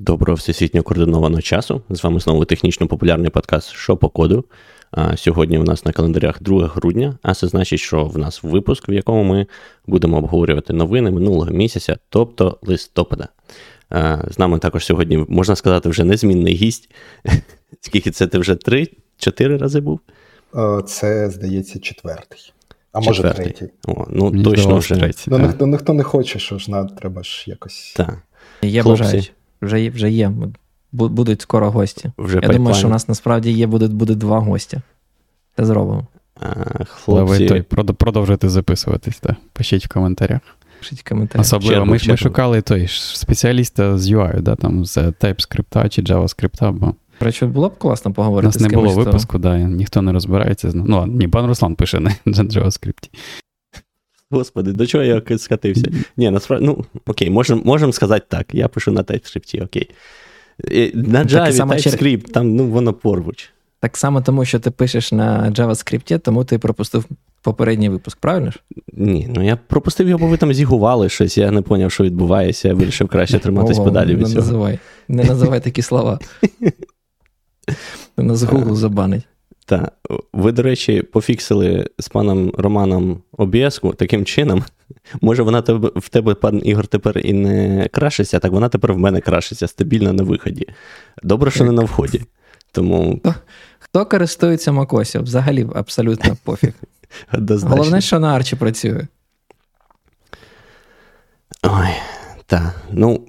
Доброго всесвітньо координованого часу. З вами знову технічно популярний подкаст «Що по коду. А Сьогодні у нас на календарях 2 грудня, а це значить, що в нас випуск, в якому ми будемо обговорювати новини минулого місяця, тобто листопада. А, З нами також сьогодні, можна сказати, вже незмінний гість. Скільки це ти вже три-чотири рази був? Це, здається, четвертий. А може третій. О, Ну, Мені точно вже третій. Ну, ніхто, ніхто не хоче, що ж на, треба ж якось. Так. Є бажаючі. Вже є, вже є. Будуть скоро гості. Вже Я думаю, що у нас насправді є, буде, буде два гості. Це зробимо. А, хлопці... той, продовжуйте записуватись, так. Пишіть в коментарях. Пишіть в коментарях. Особливо ми, ми шукали той спеціаліста з UI, да, там, з TypeScript чи JavaScript. Бо... Речі, було б класно поговорити. У нас з не кимось, було то... випуску, да, ніхто не розбирається. Ну, ні, пан Руслан пише на JavaScript. Господи, до чого я скатився? Ні, насправді, ну, окей, можемо можем сказати так. Я пишу на TypeScript, окей. На Java, TypeScript, там ну, воно поруч. Так само тому, що ти пишеш на JavaScript, тому ти пропустив попередній випуск, правильно ж? Ні, ну я пропустив його, бо ви там зігували щось, я не зрозумів, що відбувається, я вирішив краще триматись подалі від не цього. Називай. Не називай такі слова. Нас Google забанить. Так, ви, до речі, пофіксили з паном Романом OBS таким чином. Може, вона тебе, в тебе, пан Ігор, тепер і не крашиться, так вона тепер в мене крашиться стабільно на виході. Добре, що не на вході. Тому... Хто, хто користується Макосі? Взагалі абсолютно пофіг. Головне, що на Арчі працює. Ой, так. Ну,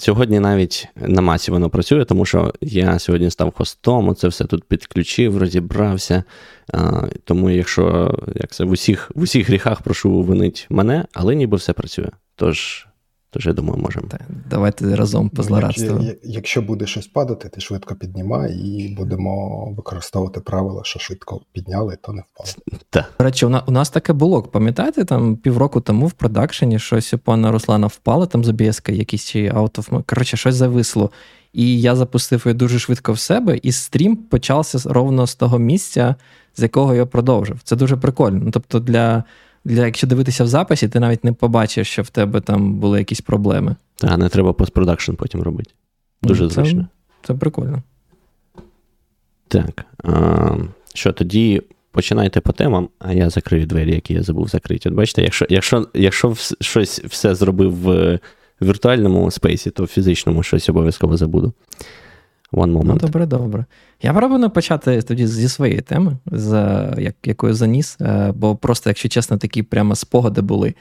Сьогодні навіть на масі воно працює, тому що я сьогодні став хостом, оце все тут підключив, розібрався. Тому, якщо як це, в усіх в усіх гріхах прошу винить мене, але ніби все працює. Тож, тож я думаю, можемо. Так, Давайте разом позлорадствуємо. Ну, якщо буде щось падати, ти швидко піднімай і будемо використовувати правила, що швидко підняли, то не впало. Так. До речі, у нас таке було. Пам'ятаєте, там півроку тому в продакшені щось у пана Руслана впало, там з обіска, якийсь чи out of... Коротше, щось зависло. І я запустив її дуже швидко в себе, і стрім почався ровно з того місця, з якого я продовжив. Це дуже прикольно. Ну, тобто, для, для якщо дивитися в записі, ти навіть не побачиш, що в тебе там були якісь проблеми. Так, не треба постпродакшн потім робити. Дуже це, зручно. Це прикольно. Так. А, Що тоді починайте по темам, а я закрию двері, які я забув закрити. От бачите, якщо якщо, якщо щось все зробив в віртуальному спейсі, то в фізичному щось обов'язково забуду. One moment. Ну, добре, добре. Я пропоную почати тоді зі своєї теми, з як, якою заніс, бо просто, якщо чесно, такі прямо спогади були.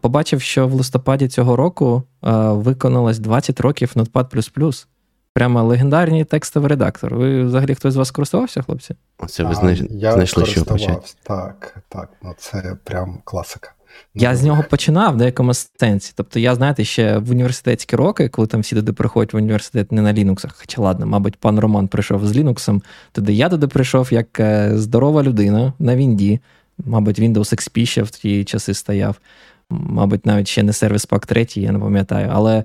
Побачив, що в листопаді цього року виконалось 20 років Notepad++. Прямо легендарний текстовий редактор. Ви взагалі хтось з вас користувався, хлопці? Оце ви знайш... знайшли, що почати. Так, так, ну це прям класика. Я з нього починав в деякому сенсі. Тобто, я, знаєте, ще в університетські роки, коли там всі туди приходять в університет не на Linux, хоча ладно, мабуть, пан Роман прийшов з Linux, тоді я туди прийшов як здорова людина на Вінді. Мабуть, Windows XP ще в ті часи стояв. Мабуть, навіть ще не сервіс Pack 3, я не пам'ятаю. Але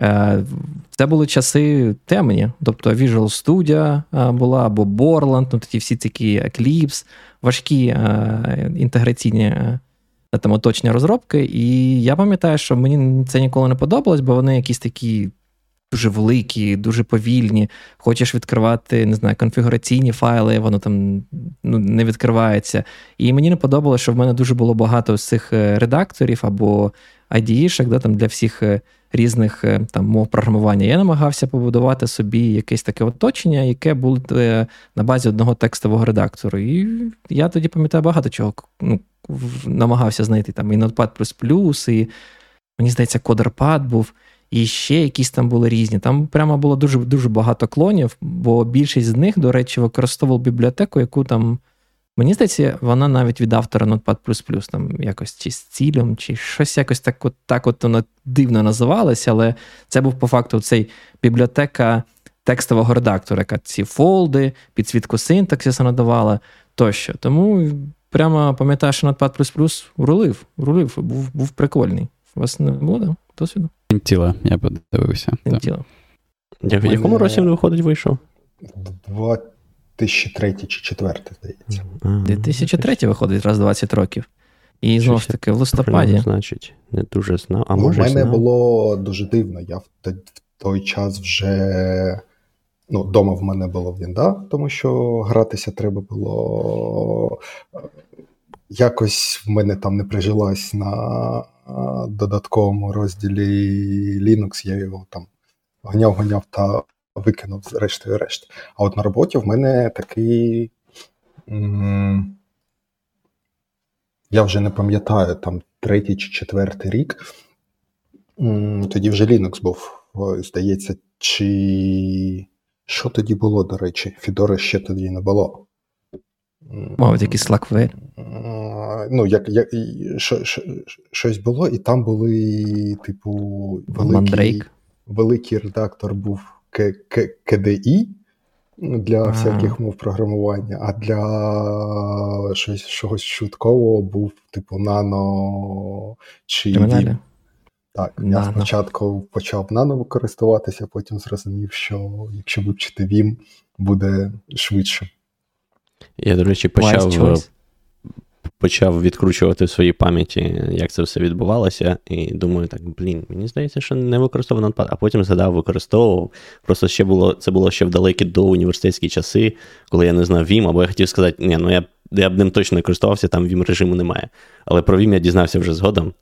е, це були часи темні. Тобто Visual Studio була або Borland, ну тоді всі такі Eclipse, важкі е, інтеграційні там оточення розробки. І я пам'ятаю, що мені це ніколи не подобалось, бо вони якісь такі дуже великі, дуже повільні. Хочеш відкривати, не знаю, конфігураційні файли, воно там ну, не відкривається. І мені не подобалося, що в мене дуже було багато з цих редакторів або IDE-шок, да, там для всіх різних там мов програмування. Я намагався побудувати собі якесь таке оточення, яке було на базі одного текстового редактору. І я тоді пам'ятаю багато чого ну, намагався знайти там і Notepad++, і мені здається, CoderPad був, і ще якісь там були різні. Там прямо було дуже дуже багато клонів, бо більшість з них, до речі, використовував бібліотеку, яку там. Мені здається, вона навіть від автора Notepad++, там якось чи з цілем, чи щось якось так от так от воно дивно називалося, але це був по факту цей бібліотека текстового редактора, яка ці фолди, підсвітку синтаксиса надавала тощо. Тому прямо пам'ятаю, що Notepad++ рулив, рулив, був був прикольний. У вас не було да? досвіду? Тіло, я подивився. Тіло. В якому році він виходить, вийшов? 2003 чи 2004, здається. 2003 виходить раз 20 років. І знову ж таки, в листопаді. Значить, не дуже знав. А ну, може, У мене знав? було дуже дивно. Я в той час вже ну, вдома в мене було Вінда, тому що гратися треба було. Якось в мене там не прижилась на додатковому розділі Linux, я його там ганяв-ганяв та викинув зрештою решт. А от на роботі в мене такий. М- я вже не пам'ятаю, там третій чи четвертий рік. М- тоді вже Linux був, здається, чи. Що тоді було, до речі? Фідори ще тоді не було. Мабуть, якийсь Slackware. Ну, як, як, що, що, щось було, і там були, типу, великий, великий редактор був КДІ для а. всяких мов програмування, а для щось, чогось швидкого був, типу, нано чи Vim. Так, Nano. я спочатку почав нано користуватися, потім зрозумів, що якщо вивчити Vim, буде швидше. Я, до речі, почав почав відкручувати в своїй пам'яті, як це все відбувалося, і думаю, так, блін, мені здається, що не використовував нотпад, а потім згадав, використовував. Просто ще було, це було ще в далекі до університетські часи, коли я не знав Vim, або я хотів сказати, ні, ну я я б ним точно не користувався, там Vim режиму немає. Але про Vim я дізнався вже згодом,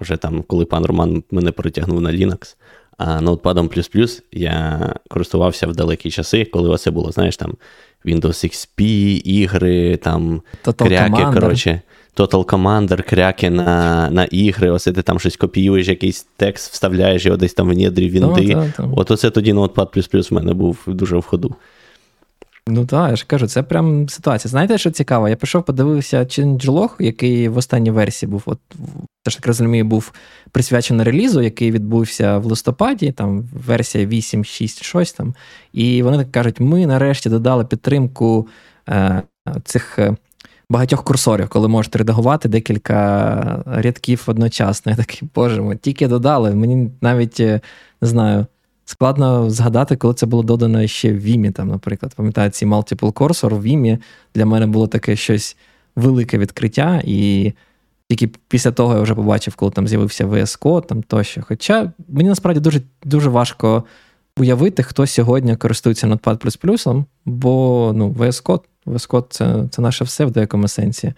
вже там, коли пан Роман мене перетягнув на Linux. А ноутпадом я користувався в далекі часи, коли оце було, знаєш, там Windows XP, ігри, там Total кряки, Commander. коротше, Total Commander, кряки на на ігри, ось ти там щось копіюєш, якийсь текст, вставляєш його десь там в недрі вінди. No, no, no. От оце тоді Notepad++ в мене був дуже в ходу. Ну так, я ж кажу, це прям ситуація. Знаєте, що цікаво? Я пішов, подивився changelog, який в останній версії був, от теж так розумію, був присвячений релізу, який відбувся в листопаді, там версія 8.6 щось там. І вони так кажуть: ми нарешті додали підтримку е, цих. Е, багатьох курсорів, коли можете редагувати декілька рядків одночасно. Я такий, боже мой, тільки додали. Мені навіть е, не знаю, Складно згадати, коли це було додано ще в Vim, там, наприклад. Пам'ятаю, ці Multiple Cursor в Vim для мене було таке щось велике відкриття, і тільки після того я вже побачив, коли там з'явився VS Code там тощо. Хоча мені насправді дуже дуже важко уявити, хто сьогодні користується Notepad++, бо ну, VS Code, VS Code це, це наше все в деякому сенсі.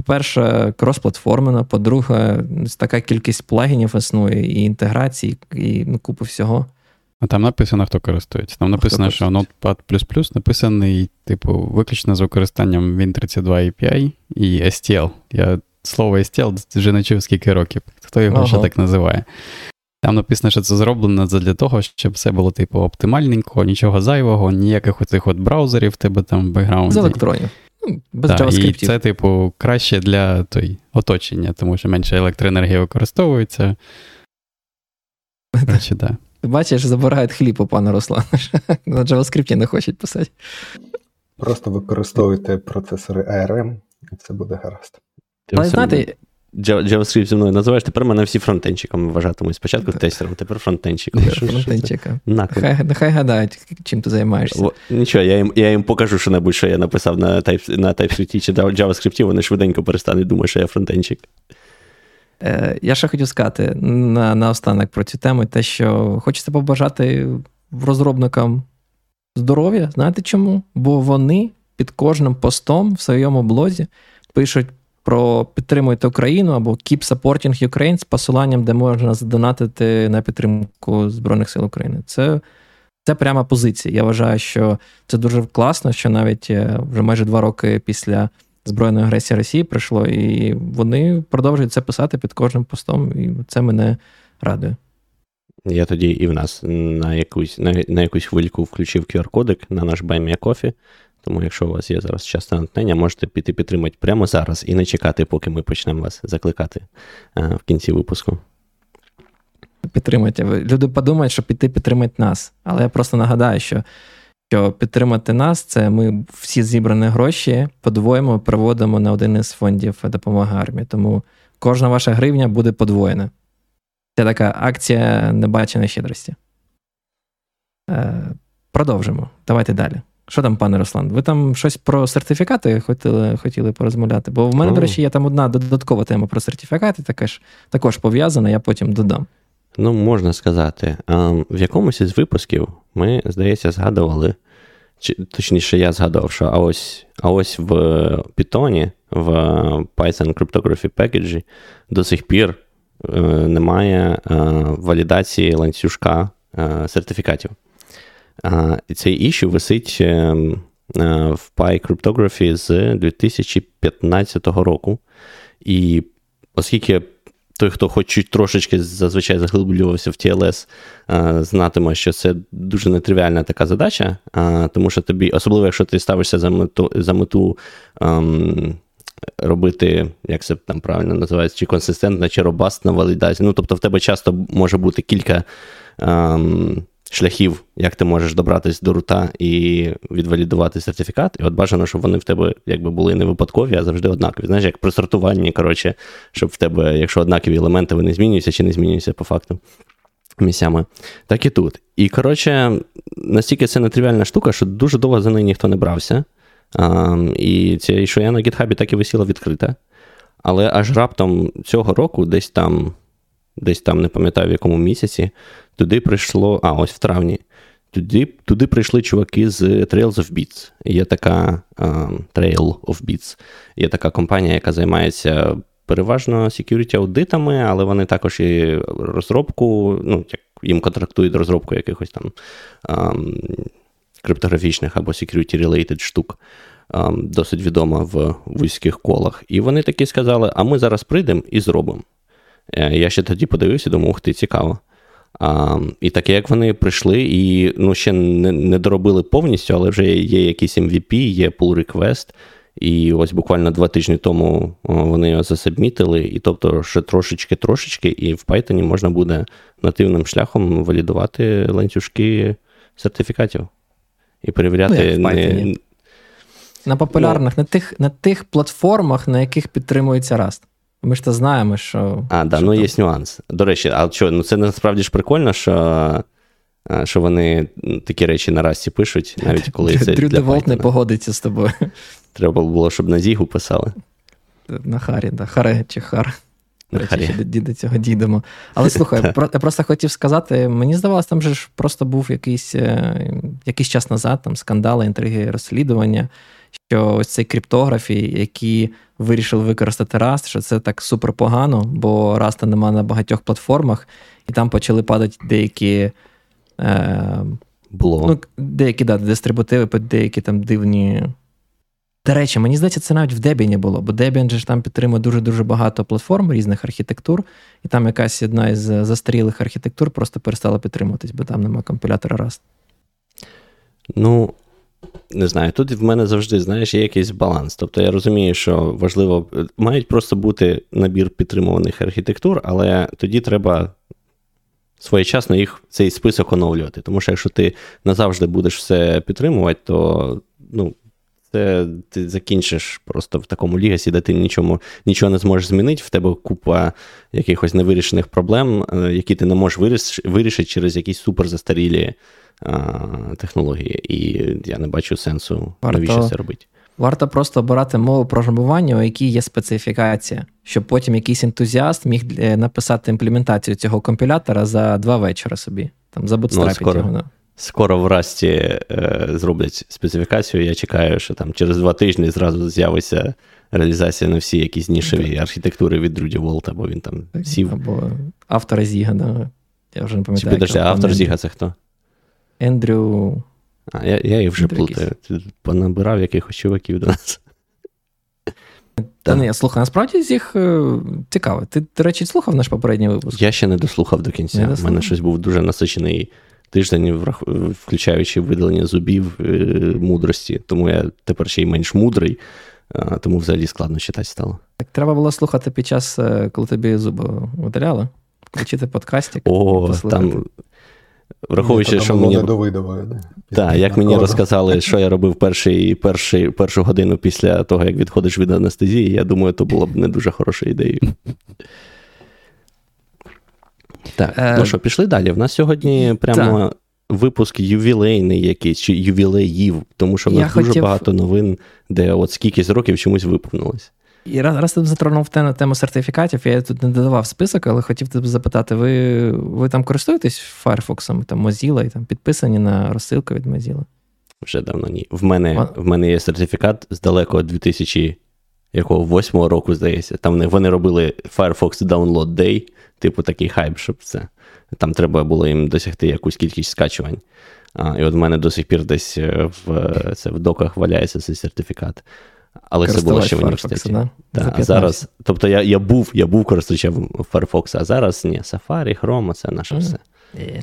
По-перше, кросплатформена, по-друге, така кількість плагінів існує, і інтеграції, і ну, купу всього. А там написано, хто користується. Там написано, що Notepad написаний, типу, виключно з використанням Win32 API і STL. Я слово STL вже не чув скільки років. Хто його ага. ще так називає? Там написано, що це зроблено для того, щоб все було, типу, оптимальненько, нічого зайвого, ніяких оцих от браузерів тебе там в бекграунді. З електронів. Ну, без так, І це, типу, краще для той, оточення, тому що менше електроенергії використовується. Короче, да. Бачиш, забирають хліб у пана Руслана. На JavaScript не хочуть писати. Просто використовуйте процесори ARM, і це буде гаразд. Але знаєте, JavaScript зі мною називаєш, тепер мене всі фронтенчиком вважатимуть. Спочатку тестером, тепер фронтенчиком. Фронтенчиком. Нехай, гадають, чим ти займаєшся. Нічого, я їм я їм покажу що-небудь, що я написав на type, на TypeScript чи JavaScript, вони швиденько перестануть думати, що я фронтенчик. Е, Я ще хотів сказати на, на останок про цю тему, те, що хочеться побажати розробникам здоров'я. Знаєте чому? Бо вони під кожним постом в своєму блозі пишуть про підтримуйте Україну або Keep Supporting Ukraine з посиланням, де можна задонатити на підтримку Збройних сил України. Це це пряма позиція. Я вважаю, що це дуже класно, що навіть е, вже майже два роки після збройної агресії Росії прийшло, і вони продовжують це писати під кожним постом, і це мене радує. Я тоді і в нас на якусь на, на якусь хвильку включив QR-кодик на наш Coffee, тому, якщо у вас є зараз час на натхнення, можете піти підтримати прямо зараз і не чекати, поки ми почнемо вас закликати е, в кінці випуску. Підтримайте. Люди подумають, що піти підтримати нас. Але я просто нагадаю, що що підтримати нас це ми всі зібрані гроші подвоїмо, проводимо на один із фондів допомоги армії. Тому кожна ваша гривня буде подвоєна. Це така акція небаченої щедрості. Е, Продовжимо. Давайте далі. Що там, пане Руслан? Ви там щось про сертифікати хотіли хотіли порозмовляти? Бо в мене, oh. до речі, є там одна додаткова тема про сертифікати, така ж, також пов'язана, я потім додам. Ну, можна сказати. В якомусь із випусків ми, здається, згадували, чи, точніше, я згадував, що а ось а ось в Python, в Python Cryptography Package до сих пір е, немає е, валідації ланцюжка е, сертифікатів. Цей іщу висить в PyCryptography з 2015 року. І оскільки той, хто хоч трошечки зазвичай заглиблювався в TLS, знатиме, що це дуже нетривіальна така задача, тому що тобі, особливо, якщо ти ставишся за мету за мету ем, робити, як це там правильно називається, чи консистентна, чи робастна валідація. Ну, тобто, в тебе часто може бути кілька. Ем, шляхів, як ти можеш добратися до рута і відвалідувати сертифікат. І от бажано, щоб вони в тебе якби були не випадкові, а завжди однакові. Знаєш, як при сортуванні, коротше, щоб в тебе, якщо однакові елементи, вони змінюються чи не змінюються по факту місцями. Так і тут. І, коротше, настільки це нетривіальна штука, що дуже довго за неї ніхто не брався. А, І це, що я на гітхабі так і висіла відкрита. Але аж раптом цього року, десь там, десь там, не пам'ятаю в якому місяці, Туди прийшло, а ось в травні. Туди туди прийшли чуваки з Trails of Beats. Є така uh, Trail of Beats. Є така компанія, яка займається переважно security аудитами, але вони також і розробку, ну, як їм контрактують розробку якихось там um, криптографічних або security-related штук. Um, досить відома в вузьких колах. І вони такі сказали: а ми зараз прийдемо і зробимо. Е, я ще тоді подивився, думав, ух ти, цікаво. А, І таке, як вони прийшли, і ну, ще не не доробили повністю, але вже є якийсь MVP, є pull request, і ось буквально два тижні тому вони його засабмітили, і тобто ще трошечки-трошечки, і в Python можна буде нативним шляхом валідувати ланцюжки сертифікатів і перевіряти. Ну, не... На популярних, ну, на тих на тих платформах, на яких підтримується Rust. Ми ж то знаємо, що. А, да, що ну там... є нюанс. До речі, а що, ну це насправді ж прикольно, що що вони такі речі на расті пишуть, навіть коли це. Дрю Деволт не погодиться з тобою. Треба було, щоб на Зігу писали. На Харі, да. Харе чи Хар. До речі, ще до, цього дійдемо. Але слухай, я просто хотів сказати: мені здавалося, там же ж просто був якийсь е, якийсь час назад, там скандали, інтриги, розслідування що ось цей криптографі, які вирішили використати Rust, що це так супер погано, бо Rust немає на багатьох платформах, і там почали падати деякі. Е, Було. Ну, Деякі да, дистрибутиви, деякі там дивні. До речі, мені здається, це навіть в Debian було, бо Debian же ж там підтримує дуже-дуже багато платформ різних архітектур, і там якась одна із застарілих архітектур просто перестала підтримуватись, бо там немає компілятора Rust. Ну, не знаю, тут в мене завжди, знаєш, є якийсь баланс. Тобто я розумію, що важливо, мають просто бути набір підтримуваних архітектур, але тоді треба своєчасно їх цей список оновлювати. Тому що якщо ти назавжди будеш все підтримувати, то ну, це ти закінчиш просто в такому лігасі, де ти нічому, нічого не зможеш змінити, в тебе купа якихось невирішених проблем, е, які ти не можеш вирішити через якісь суперзастарілі технології, і я не бачу сенсу, варто, навіщо це робити. Варто просто обирати мову програмування, у якій є специфікація, щоб потім якийсь ентузіаст міг е, написати імплементацію цього компілятора за два вечора собі, там забутстрапити ну, його. Скоро в Расті е, зроблять специфікацію. Я чекаю, що там через два тижні зразу з'явиться реалізація на всі якісь нішеві архітектури від Друді Волта, бо він там сів. Або автор Зіга, да. Я вже не пам'ятаю. Підожди, а автор Зіга це хто? Ендрю. А, я я їх вже Ендрю плутаю. Ти понабирав якихось чуваків до нас. Та не, слухай, насправді з їх е, цікаво. Ти, до речі, слухав наш попередній випуск? Я ще не дослухав до кінця. У мене щось був дуже насичений тиждень, включаючи видалення зубів е, мудрості, тому я тепер ще й менш мудрий, тому взагалі складно читати стало. Так треба було слухати під час, е, коли тобі зуби видаляли, включити подкастик. О, там Враховуючи, що мені Так, як мені розказали, що я робив перший, перший, першу годину після того, як відходиш від анестезії, я думаю, то було б не дуже хорошою ідеєю. Так, е... ну що, пішли далі. В нас сьогодні прямо так. випуск ювілейний якийсь, чи ювілеїв, тому що в нас я дуже хотів... багато новин, де от скільки років чомусь виповнилось. І раз раз ти затронув тему, тему сертифікатів, я тут не додавав список, але хотів тебе запитати: ви ви там користуєтесь Firefox, там Mozilla і там підписані на розсилку від Mozilla? Вже давно ні. В мене в мене є сертифікат з далекого 2008 року, здається. Там вони робили Firefox Download Day, типу такий хайп, щоб це. Там треба було їм досягти якусь кількість скачувань. А, І от в мене до сих пір десь е, в це в доках валяється цей сертифікат. Але це було ще в університеті. Да? Да, а зараз, Тобто я я був я був користувачем Firefox, а зараз ні, Safari, Chrome, це наше mm. все. Yeah.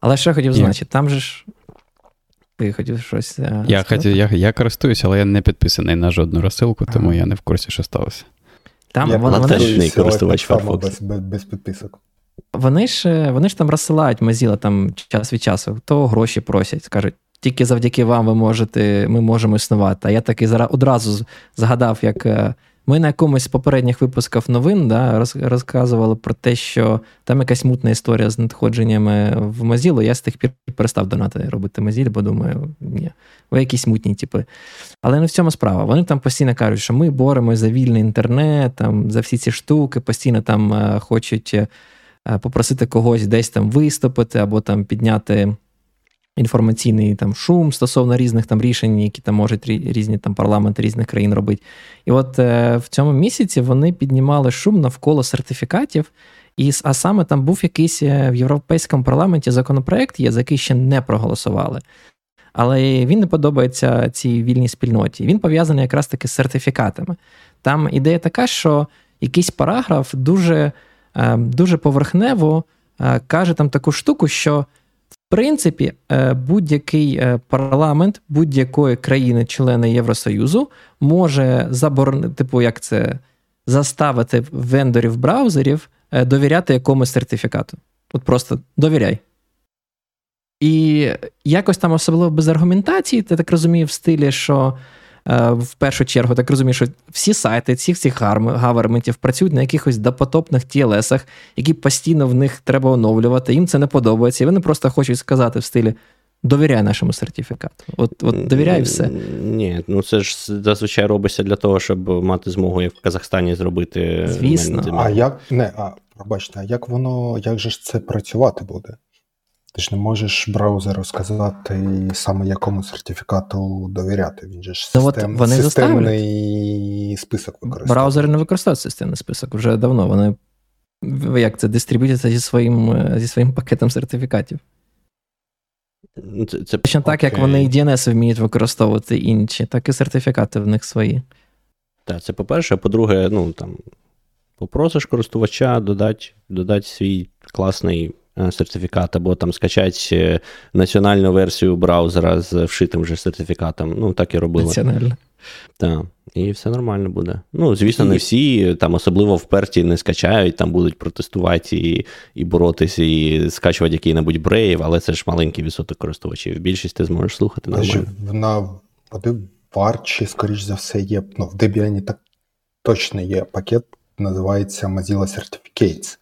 Але що хотів значити, там же ж. Ти хотів щось. Е, я хотів, я, я користуюся, але я не підписаний на жодну розсилку, тому ага. я не в курсі, що сталося. Там я вона, теж користувач Firefox. Без, без, без підписок. Вони ж е, вони ж там розсилають Mozilla там час від часу, то гроші просять, кажуть, тільки завдяки вам ви можете, ми можемо існувати. А я таки одразу згадав, як е, ми на якомусь з попередніх випусках новин да, розказували про те, що там якась мутна історія з надходженнями в Mozilla. Я з тих пір перестав донати робити Mozilla, бо думаю, ні, ви якісь мутні, типи. Але не в цьому справа. Вони там постійно кажуть, що ми боремось за вільний інтернет, там, за всі ці штуки, постійно там е, хочуть. Е, попросити когось десь там виступити, або там підняти інформаційний там шум стосовно різних там рішень, які там можуть різні там парламенти різних країн робити. І от е, в цьому місяці вони піднімали шум навколо сертифікатів. І, А саме там був якийсь е, в Європейському парламенті законопроект, є, за який ще не проголосували. Але він не подобається цій вільній спільноті. Він пов'язаний якраз таки з сертифікатами. Там ідея така, що якийсь параграф дуже Е, дуже поверхнево е, каже там таку штуку, що принципі е, будь-який парламент будь-якої країни-члени Євросоюзу може заборонити, типу, як це заставити вендорів браузерів довіряти якомусь сертифікату. От просто довіряй. І якось там особливо без аргументації, ти так розумію, в стилі, що Е, в першу чергу, так розумію, що всі сайти цих всіх гаверментів працюють на якихось допотопних TLS, які постійно в них треба оновлювати. Їм це не подобається. І вони просто хочуть сказати в стилі. Довіряй нашому сертифікату. От от довіряй все. Ні, ну це ж зазвичай робиться для того, щоб мати змогу, як в Казахстані, зробити. Звісно. А як не, а пробачте, а як воно, як же ж це працювати буде? Ти ж не можеш браузеру сказати саме якому сертифікату довіряти. Він же ж ну, систем... вони системний список використовує. Браузери не використовують системний список вже давно. Вони як це дистриб'юються зі своїм зі своїм пакетом сертифікатів. Ну, це, це... Точно так, як вони і DNS вміють використовувати інші, так і сертифікати в них свої. Так, це по-перше, а по-друге, ну там попросиш користувача додати, додати свій класний Е, сертифікат, або там скачати е, національну версію браузера з вшитим же сертифікатом. Ну, так і робили. Національно. Так, і все нормально буде. Ну, звісно, не всі, там особливо вперті не скачають, там будуть протестувати і і боротися, і скачувати який-небудь брейв, але це ж маленький відсоток користувачів. Більшість ти зможеш слухати. нормально. На в Арчі, скоріш за все, є. Ну, в Debian так точно є пакет, називається Mozilla Certificates.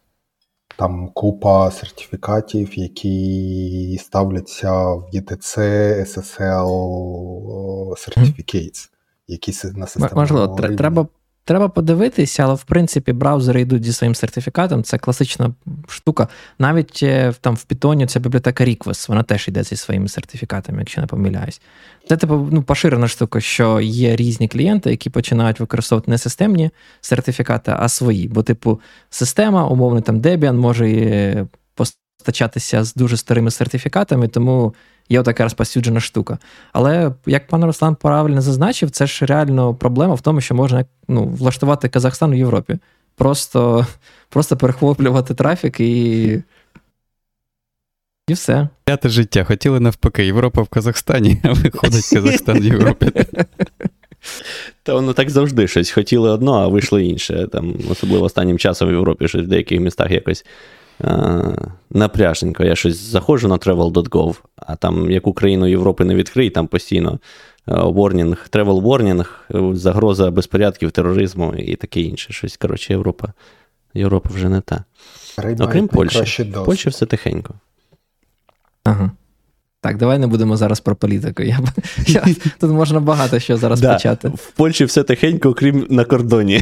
Там купа сертифікатів, які ставляться в ETC, SSL Certificates, які на системі Можливо, треба Треба подивитися, але в принципі браузери йдуть зі своїм сертифікатом. Це класична штука. Навіть е, там в Python ця бібліотека Request, вона теж йде зі своїми сертифікатами, якщо не помиляюсь. Це типу ну, поширена штука, що є різні клієнти, які починають використовувати не системні сертифікати, а свої. Бо, типу, система, умовно, там Debian може е, постачатися з дуже старими сертифікатами, тому є така розпосюджена штука. Але як пан Руслан правильно зазначив, це ж реально проблема в тому, що можна ну, влаштувати Казахстан у Європі. Просто просто перехоплювати трафік і. І все. П'яте життя. Хотіли навпаки, Європа в Казахстані, а виходить Казахстан в Європі. Та воно так завжди щось. Хотіли одно, а вийшло інше. Там, Особливо останнім часом в Європі щось в деяких містах якось напряжненько. Я щось заходжу на travel.gov, а там яку країну Європи не відкрий, там постійно warning, travel warning, загроза безпорядків, тероризму і таке інше. Щось, коротше, Європа. Європа вже не та. Окрім Польщі. В Польщі все тихенько. Ага. Так, давай не будемо зараз про політику. Я, я, Тут можна багато що зараз да, почати. В Польщі все тихенько, окрім на кордоні.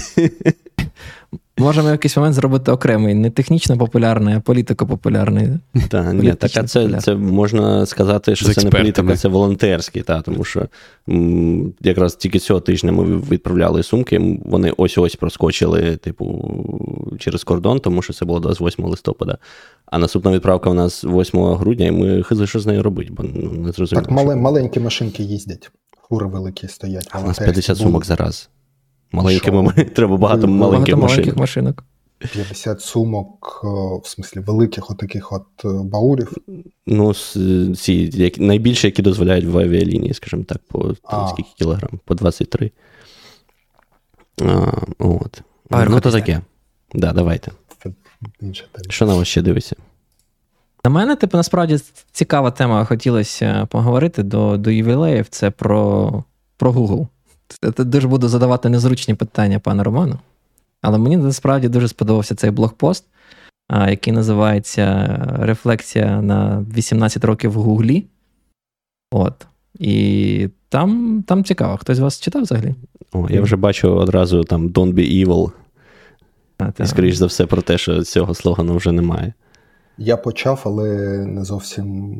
Можемо в якийсь момент зробити окремий, не технічно популярний, а політико-популярний. Так, ні, так, а це це можна сказати, що З це не політика, це волонтерський, та, тому що м, якраз тільки цього тижня ми відправляли сумки, вони ось-ось проскочили, типу, через кордон, тому що це було 28 листопада. А наступна відправка у нас 8 грудня, і ми хизли, що з нею робити, бо ну, не зрозуміло. Так, мали, маленькі машинки їздять, фури великі стоять. А у нас 50 сумок зараз. Маленькими ми треба багато маленьких багато маленьких машинок. 50 сумок, в смислі великих отаких от е, баулів. Ну, ці які, найбільше, які дозволяють в авіалінії, скажімо так, по скільки кілограм? По 23. А, от. Ну, то таке. Да, давайте. Що на вас ще дивиться? На мене, типу, насправді цікава тема хотілося поговорити до до ювілеїв. Це про про Google. Це дуже буду задавати незручні питання пане Роману. Але мені насправді дуже сподобався цей блогпост, який називається Рефлексія на 18 років в Гуглі. От. І там там цікаво. Хтось з вас читав взагалі? О, Я вже бачу одразу там Don't be evil. А, І, скоріш за все, про те, що цього слогану вже немає. Я почав, але не зовсім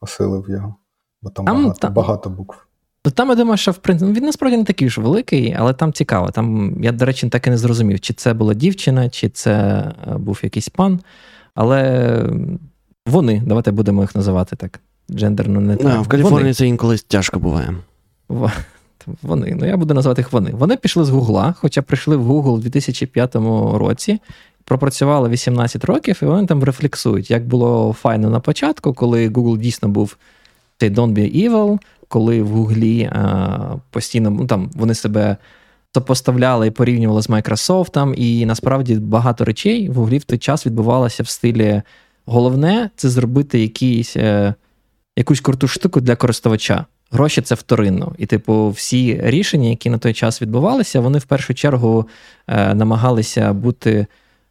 осилив його, бо там, там багато, там... багато букв. Ну, там я думаю, що в принципі він насправді не такий ж великий, але там цікаво. Там я, до речі, так і не зрозумів, чи це була дівчина, чи це е, був якийсь пан. Але вони, давайте будемо їх називати так. Джендерно не так. в Каліфорнії вони. це інколи тяжко буває. Вони, ну я буду називати їх вони. Вони пішли з Гугла, хоча прийшли в Google у 2005 році, пропрацювали 18 років, і вони там рефлексують, як було файно на початку, коли Google дійсно був цей Don't be evil, коли в Гуглі а, постійно ну, там вони себе сопоставляли і порівнювали з Microsoft, і насправді багато речей в Гуглі в той час відбувалося в стилі головне це зробити якийсь, е, якусь круту штуку для користувача. Гроші це вторинно. І, типу, всі рішення, які на той час відбувалися, вони в першу чергу е, намагалися бути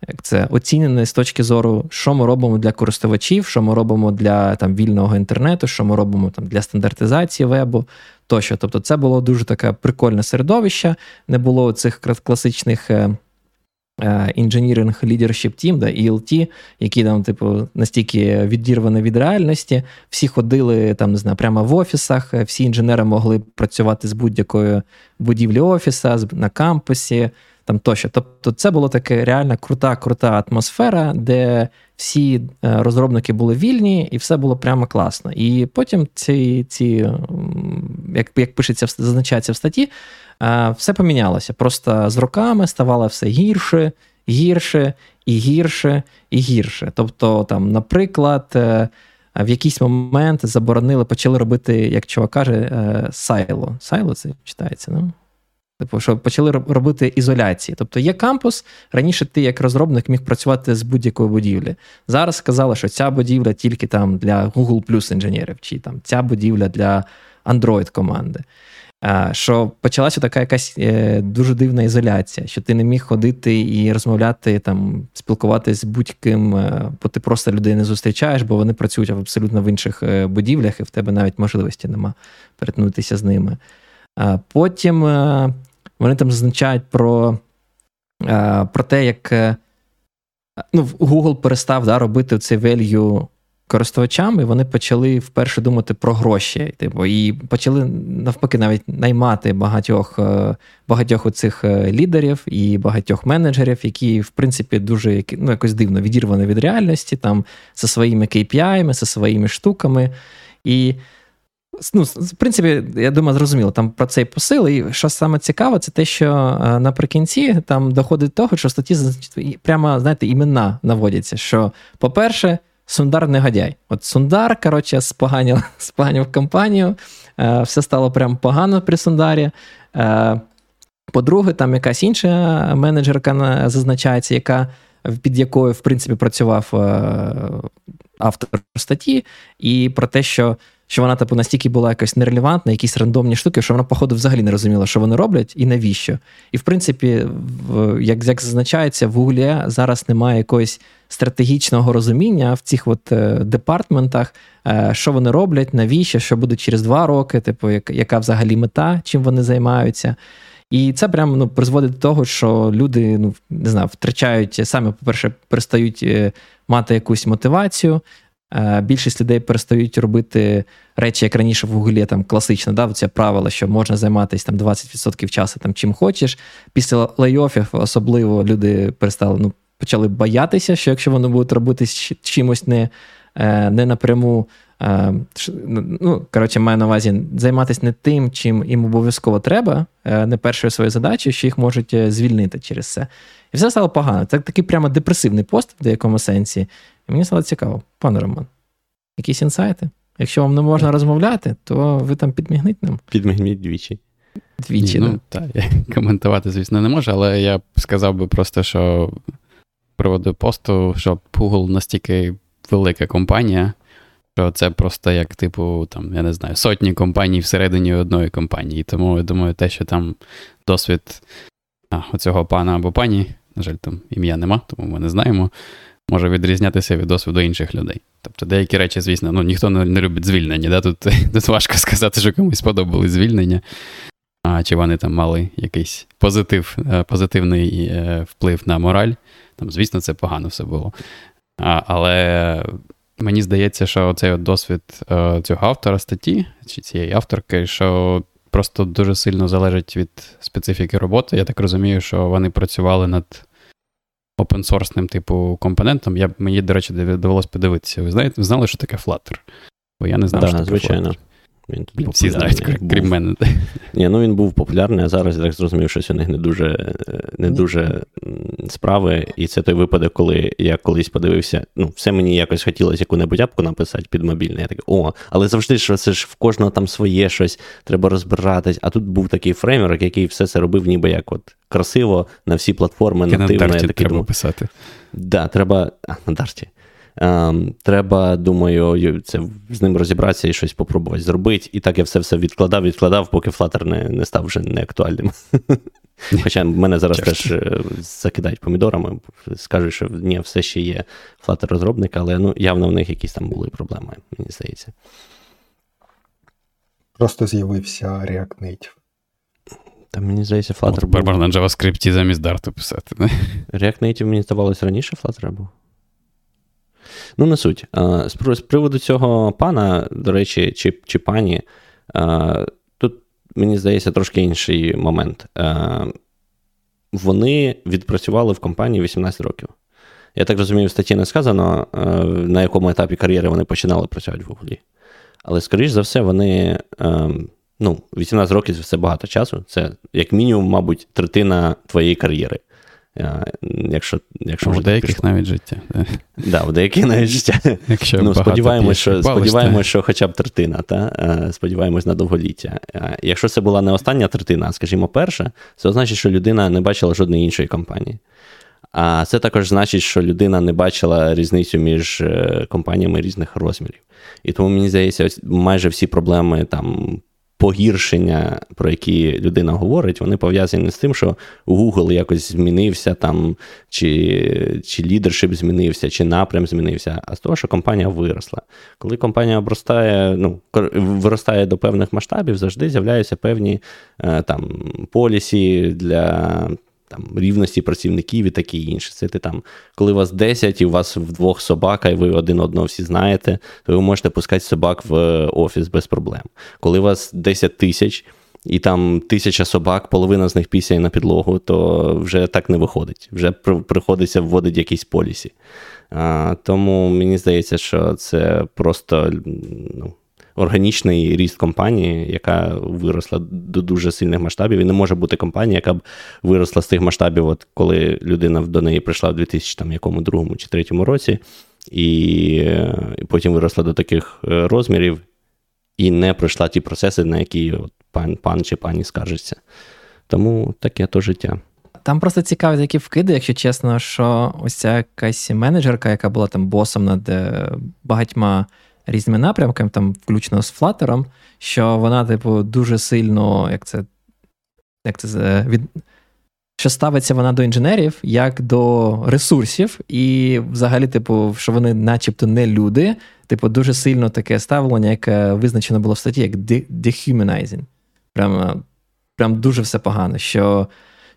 як це оцінені з точки зору, що ми робимо для користувачів, що ми робимо для там вільного інтернету, що ми робимо там для стандартизації вебу тощо. Тобто, це було дуже таке прикольне середовище, не було цих класичних. Engineering Leadership Team, да, ELT, які там, типу, настільки відірвані від реальності. Всі ходили там, не знаю, прямо в офісах, всі інженери могли працювати з будь-якої будівлі офіса, на кампусі, там тощо. Тобто, це була така реально крута, крута атмосфера, де всі е, розробники були вільні, і все було прямо класно. І потім ці, ці як як пишеться, зазначається в статті, е, все помінялося. Просто з роками ставало все гірше, гірше і гірше і гірше. Тобто, там, наприклад. Е, в якийсь момент заборонили, почали робити, як чувак каже, сайло. Сайло це читається, ну? Типу, що почали робити ізоляції. Тобто є кампус. Раніше ти, як розробник, міг працювати з будь-якої будівлі. Зараз сказали, що ця будівля тільки там для Google Plus інженерів, чи там ця будівля для Android команди. Що почалася така якась е, дуже дивна ізоляція, що ти не міг ходити і розмовляти, там, спілкуватись з будь-ким, е, бо ти просто людей не зустрічаєш, бо вони працюють абсолютно в інших е, будівлях, і в тебе навіть можливості нема перетнутися з ними. Потім вони там зазначають про е, про те, як е, ну, Google перестав да, робити цей value користувачам, і вони почали вперше думати про гроші. Типу, І почали навпаки навіть наймати багатьох е, багатьох оцих лідерів і багатьох менеджерів, які, в принципі, дуже ну, якось дивно відірвані від реальності, там, зі своїми KPI, зі своїми штуками. І Ну, в принципі, я думаю, зрозуміло, там про цей посил. І що саме цікаве, це те, що е, наприкінці там доходить до того, що статті прямо, знаєте, імена наводяться. Що, по-перше, Сундар негодяй. От Сундар, коротше, споганив, споганив компанію, е, все стало прям погано при Сундарі. Е, по-друге, там якась інша менеджерка зазначається, яка під якою, в принципі, працював автор статті, і про те, що що вона типу настільки була якось нерелевантна, якісь рандомні штуки, що вона, походу, взагалі не розуміла, що вони роблять і навіщо. І в принципі, в, як як зазначається, в Гуглі зараз немає якоїсь стратегічного розуміння в цих от е, департментах, е, що вони роблять, навіщо, що буде через два роки, типу, яка взагалі мета, чим вони займаються. І це прямо ну, призводить до того, що люди ну, не знаю, втрачають саме, по-перше, перестають е, мати якусь мотивацію. Більшість людей перестають робити речі, як раніше в Гуглі, там класично, да, це правило, що можна займатися там 20% часу там, чим хочеш. Після лейофів особливо люди перестали ну, почали боятися, що якщо вони будуть робити чимось не е, не напряму, е, ну, коротше, маю на увазі займатися не тим, чим їм обов'язково треба, е, не першою своєю задачею, що їх можуть звільнити через це. І все стало погано. Це такий прямо депресивний пост в деякому сенсі. І мені стало цікаво, пане Роман, якісь інсайти? Якщо вам не можна розмовляти, то ви там підмігніть нам. Підмігніть двічі. Двічі, Ні, ну, так. Коментувати, звісно, не можу, але я б сказав би просто, що приводу посту, що Google настільки велика компанія, що це просто як, типу, там, я не знаю, сотні компаній всередині одної компанії. Тому я думаю, те, що там досвід а, оцього пана або пані, на жаль, там ім'я нема, тому ми не знаємо, може відрізнятися від досвіду інших людей. Тобто деякі речі, звісно, ну ніхто не, любить звільнення. Да? Тут, тут важко сказати, що комусь сподобали звільнення. А чи вони там мали якийсь позитив, е, позитивний е, вплив на мораль. Там, Звісно, це погано все було. А, Але мені здається, що цей от досвід е, цього автора статті, чи цієї авторки, що просто дуже сильно залежить від специфіки роботи. Я так розумію, що вони працювали над опенсорсним типу компонентом. Я, Мені, до речі, довелося подивитися. Ви знаєте, ви знали, що таке Flutter? Бо я не знав, да, що таке звичайно. Flutter. Він тут Всі знають, крім мене. Ні, ну він був популярний, а зараз я так зрозумів, що у них не дуже не дуже справи. І це той випадок, коли я колись подивився. Ну, все мені якось хотілося яку-небудь апку написати під мобільний. Я такий, о, але завжди що це ж в кожного там своє щось, треба розбиратись. А тут був такий фреймворк, який все це робив, ніби як от красиво на всі платформи, нативно. Я такий треба думав, писати. Так, да, треба. А, на Дарті. Ем, треба, думаю, це з ним розібратися і щось попробувати зробити. І так я все все відкладав, відкладав, поки Flutter не не став вже неактуальним. Хоча мене зараз теж е, закидають помідорами, скажуть, що ні, все ще є Flutter розробник, але ну, явно в них якісь там були проблеми, мені здається. Просто з'явився React Native. Там, мені здається, Flutter. Тепер можна на JavaScript замість Dart писати. React Native, мені здавалося, раніше Flutter був. Ну, не суть. З приводу цього пана, до речі, чи чи пані, тут, мені здається, трошки інший момент. Вони відпрацювали в компанії 18 років. Я так розумію, в статті не сказано, на якому етапі кар'єри вони починали працювати в Гуглі. Але, скоріш за все, вони. Ну, 18 років це багато часу. Це, як мінімум, мабуть, третина твоєї кар'єри. Якщо якщо вже деяких пішло. навіть життя. Да, в деяких навіть життя. Якщо ну, Сподіваємось, що сподіваємось, що хоча б третина, та? сподіваємось на довголіття. Якщо це була не остання третина, а скажімо, перша, це означить, що людина не бачила жодної іншої компанії. А це також значить, що людина не бачила різницю між е, компаніями різних розмірів. І тому мені здається, майже всі проблеми там погіршення, про які людина говорить, вони пов'язані з тим, що Google якось змінився там, чи чи лідершип змінився, чи напрям змінився, а з того, що компанія виросла. Коли компанія обростає, ну, виростає до певних масштабів, завжди з'являються певні е, там полісі для там, рівності працівників і таке інше. Це ти там, коли у вас 10 і у вас вдвох собака, і ви один одного всі знаєте, то ви можете пускати собак в офіс без проблем. Коли у вас 10 тисяч. І там тисяча собак, половина з них пісяє на підлогу, то вже так не виходить. Вже приходиться вводити якісь полісі. А, Тому мені здається, що це просто ну, органічний ріст компанії, яка виросла до дуже сильних масштабів. І не може бути компанія, яка б виросла з тих масштабів, от коли людина до неї прийшла в 2002 чи 2003 році, і, і потім виросла до таких е, розмірів. І не пройшла ті процеси, на які от пан пан чи пані скаржиться. Тому таке то життя. Там просто цікаві такі вкиди, якщо чесно, що ось ця якась менеджерка, яка була там босом над е, багатьма різними напрямками, там, включно з Flutter, що вона, типу, дуже сильно, як це як це від, що ставиться вона до інженерів як до ресурсів, і взагалі, типу, що вони, начебто, не люди. Типу, дуже сильно таке ставлення, яке визначено було в статті, як dehumanizing. Прям, прям дуже все погано. Що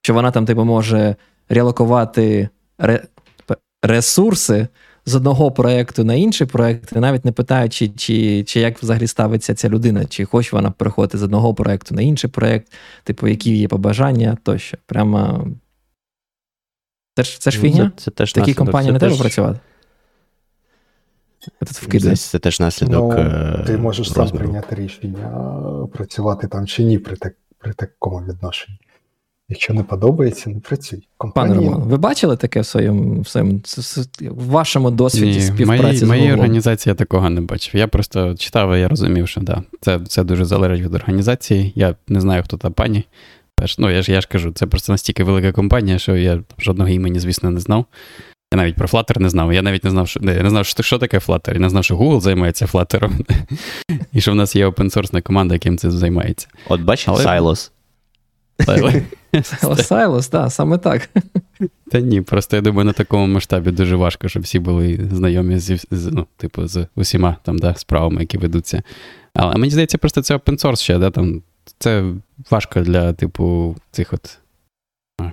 що вона там, типу, може релокувати ре, ресурси з одного проєкту на інший проєкт, навіть не питаючи, чи чи як взагалі ставиться ця людина, чи хоче вона переходити з одного проєкту на інший проєкт, типу, які є побажання тощо. Прямо. Це ж це ж ну, фігня? Це, це теж Такі компанії не теж... треба працювати. Це, це теж наслідок. Ну, е, Ти можеш розміру. сам прийняти рішення, працювати там чи ні при так, при такому відношенні. Якщо не подобається, не працюй. Компанія... Пане Роман, ви бачили таке в своєму в своєму в вашому досвіді Ні, співпраці? Моїй, з моїй організації я такого не бачив. Я просто читав, і я розумів, що да, це це дуже залежить від організації. Я не знаю, хто та пані. Перш, ну, я ж я ж кажу, це просто настільки велика компанія, що я жодного імені, звісно, не знав. Я навіть про Flutter не знав. Я навіть не знав, що я не знав, що що таке Flutter. Я не знав, що Google займається Flutter. І що в нас є опенсорсна команда, яким це займається. От бачиш, Але... Сайлос, так, саме так. Та ні, просто я думаю, на такому масштабі дуже важко, щоб всі були знайомі з ну, типу, з усіма там, да, справами, які ведуться. Але мені здається, просто це open source ще, да, там, це важко для, типу, цих от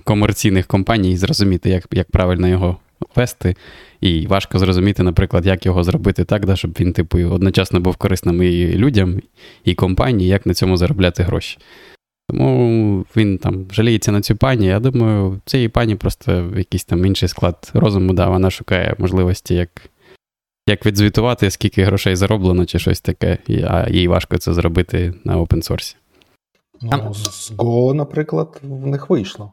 комерційних компаній зрозуміти, як як правильно його вести. І важко зрозуміти, наприклад, як його зробити так, да, щоб він, типу, одночасно був корисним і людям, і компанії, як на цьому заробляти гроші. Тому він там жаліється на цю пані. Я думаю, цій пані просто якийсь там інший склад розуму, да, вона шукає можливості, як як відзвітувати, скільки грошей зароблено, чи щось таке, а їй важко це зробити на опенсорсі. Ну, з Go, наприклад, в них вийшло.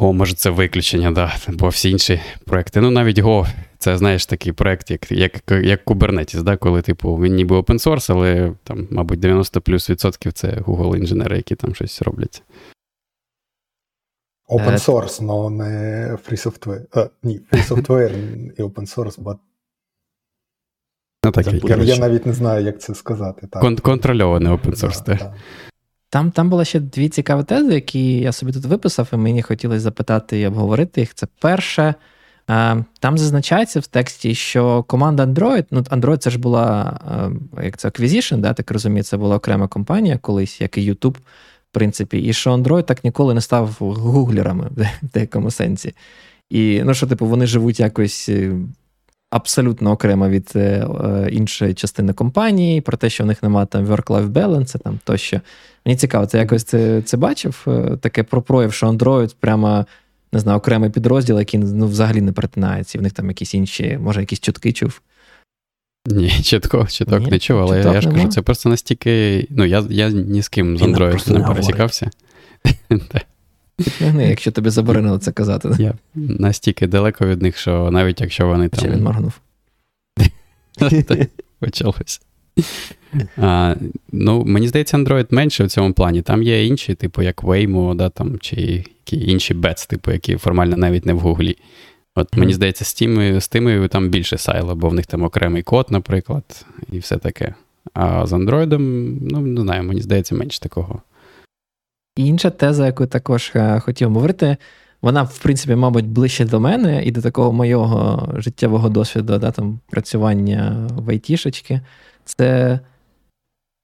Go, може, це виключення, да, бо всі інші проекти. Ну, навіть Go, це, знаєш, такий проект, як як, як Kubernetes, да, коли, типу, він ніби open source, але там, мабуть, 90 плюс відсотків це Google інженери, які там щось роблять. Open source, але не free software. А, ні, free software і open source, but Ну, так, я, я навіть не знаю, як це сказати. Так. Кон- контрольований open source, так. Там там було ще дві цікаві тези, які я собі тут виписав, і мені хотілося запитати і обговорити їх. Це перше, там зазначається в тексті, що команда Android, ну Android це ж була як це Acquisition, да, так розумію, це була окрема компанія колись, як і YouTube, в принципі, і що Android так ніколи не став гуглерами в деякому сенсі. І ну що, типу, вони живуть якось е, абсолютно окремо від е, е, іншої частини компанії, про те, що в них немає там work-life balance, там тощо. Мені цікаво, ти якось це це бачив? Е, таке про прояв, що Android прямо не знаю, окремий підрозділ, який ну, взагалі не перетинається, і в них там якісь інші, може, якісь чутки чув. Ні, чітко, чіток Ні, не чув, але я, я ж кажу, це просто настільки. Ну, я я ні з ким з Android не пересікався. Підтягни, якщо тобі заборонили це казати. Я настільки далеко від них, що навіть якщо вони там. Чи він моргнув? Почалось. А, Ну, Мені здається, Android менше в цьому плані. Там є інші, типу, як Waymo, да, там, чи які інші bets, типу, які формально навіть не в Гуглі. От mm-hmm. мені здається, з тими, з тими там більше сайло, бо в них там окремий код, наприклад, і все таке. А з Android, ну, не знаю, мені здається, менше такого. І інша теза, яку також е, хотів говорити, вона, в принципі, мабуть, ближче до мене і до такого моєго життєвого досвіду, да, там, працювання в айтішечки. Це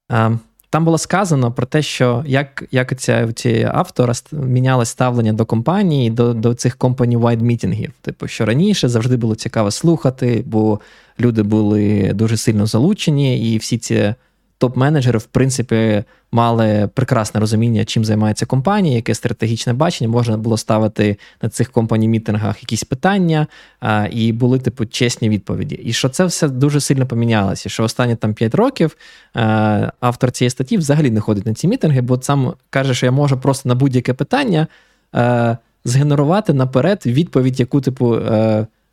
а, там було сказано про те, що як як ця, ці автора мінялось ставлення до компанії, до до цих company-wide мітінгів. Типу, що раніше завжди було цікаво слухати, бо люди були дуже сильно залучені, і всі ці топ-менеджери, в принципі, мали прекрасне розуміння, чим займається компанія, яке стратегічне бачення. Можна було ставити на цих компаній-мітингах якісь питання, а, і були, типу, чесні відповіді. І що це все дуже сильно помінялося. Що останні там 5 років а, автор цієї статті взагалі не ходить на ці мітинги, бо сам каже, що я можу просто на будь-яке питання а, згенерувати наперед відповідь, яку, типу.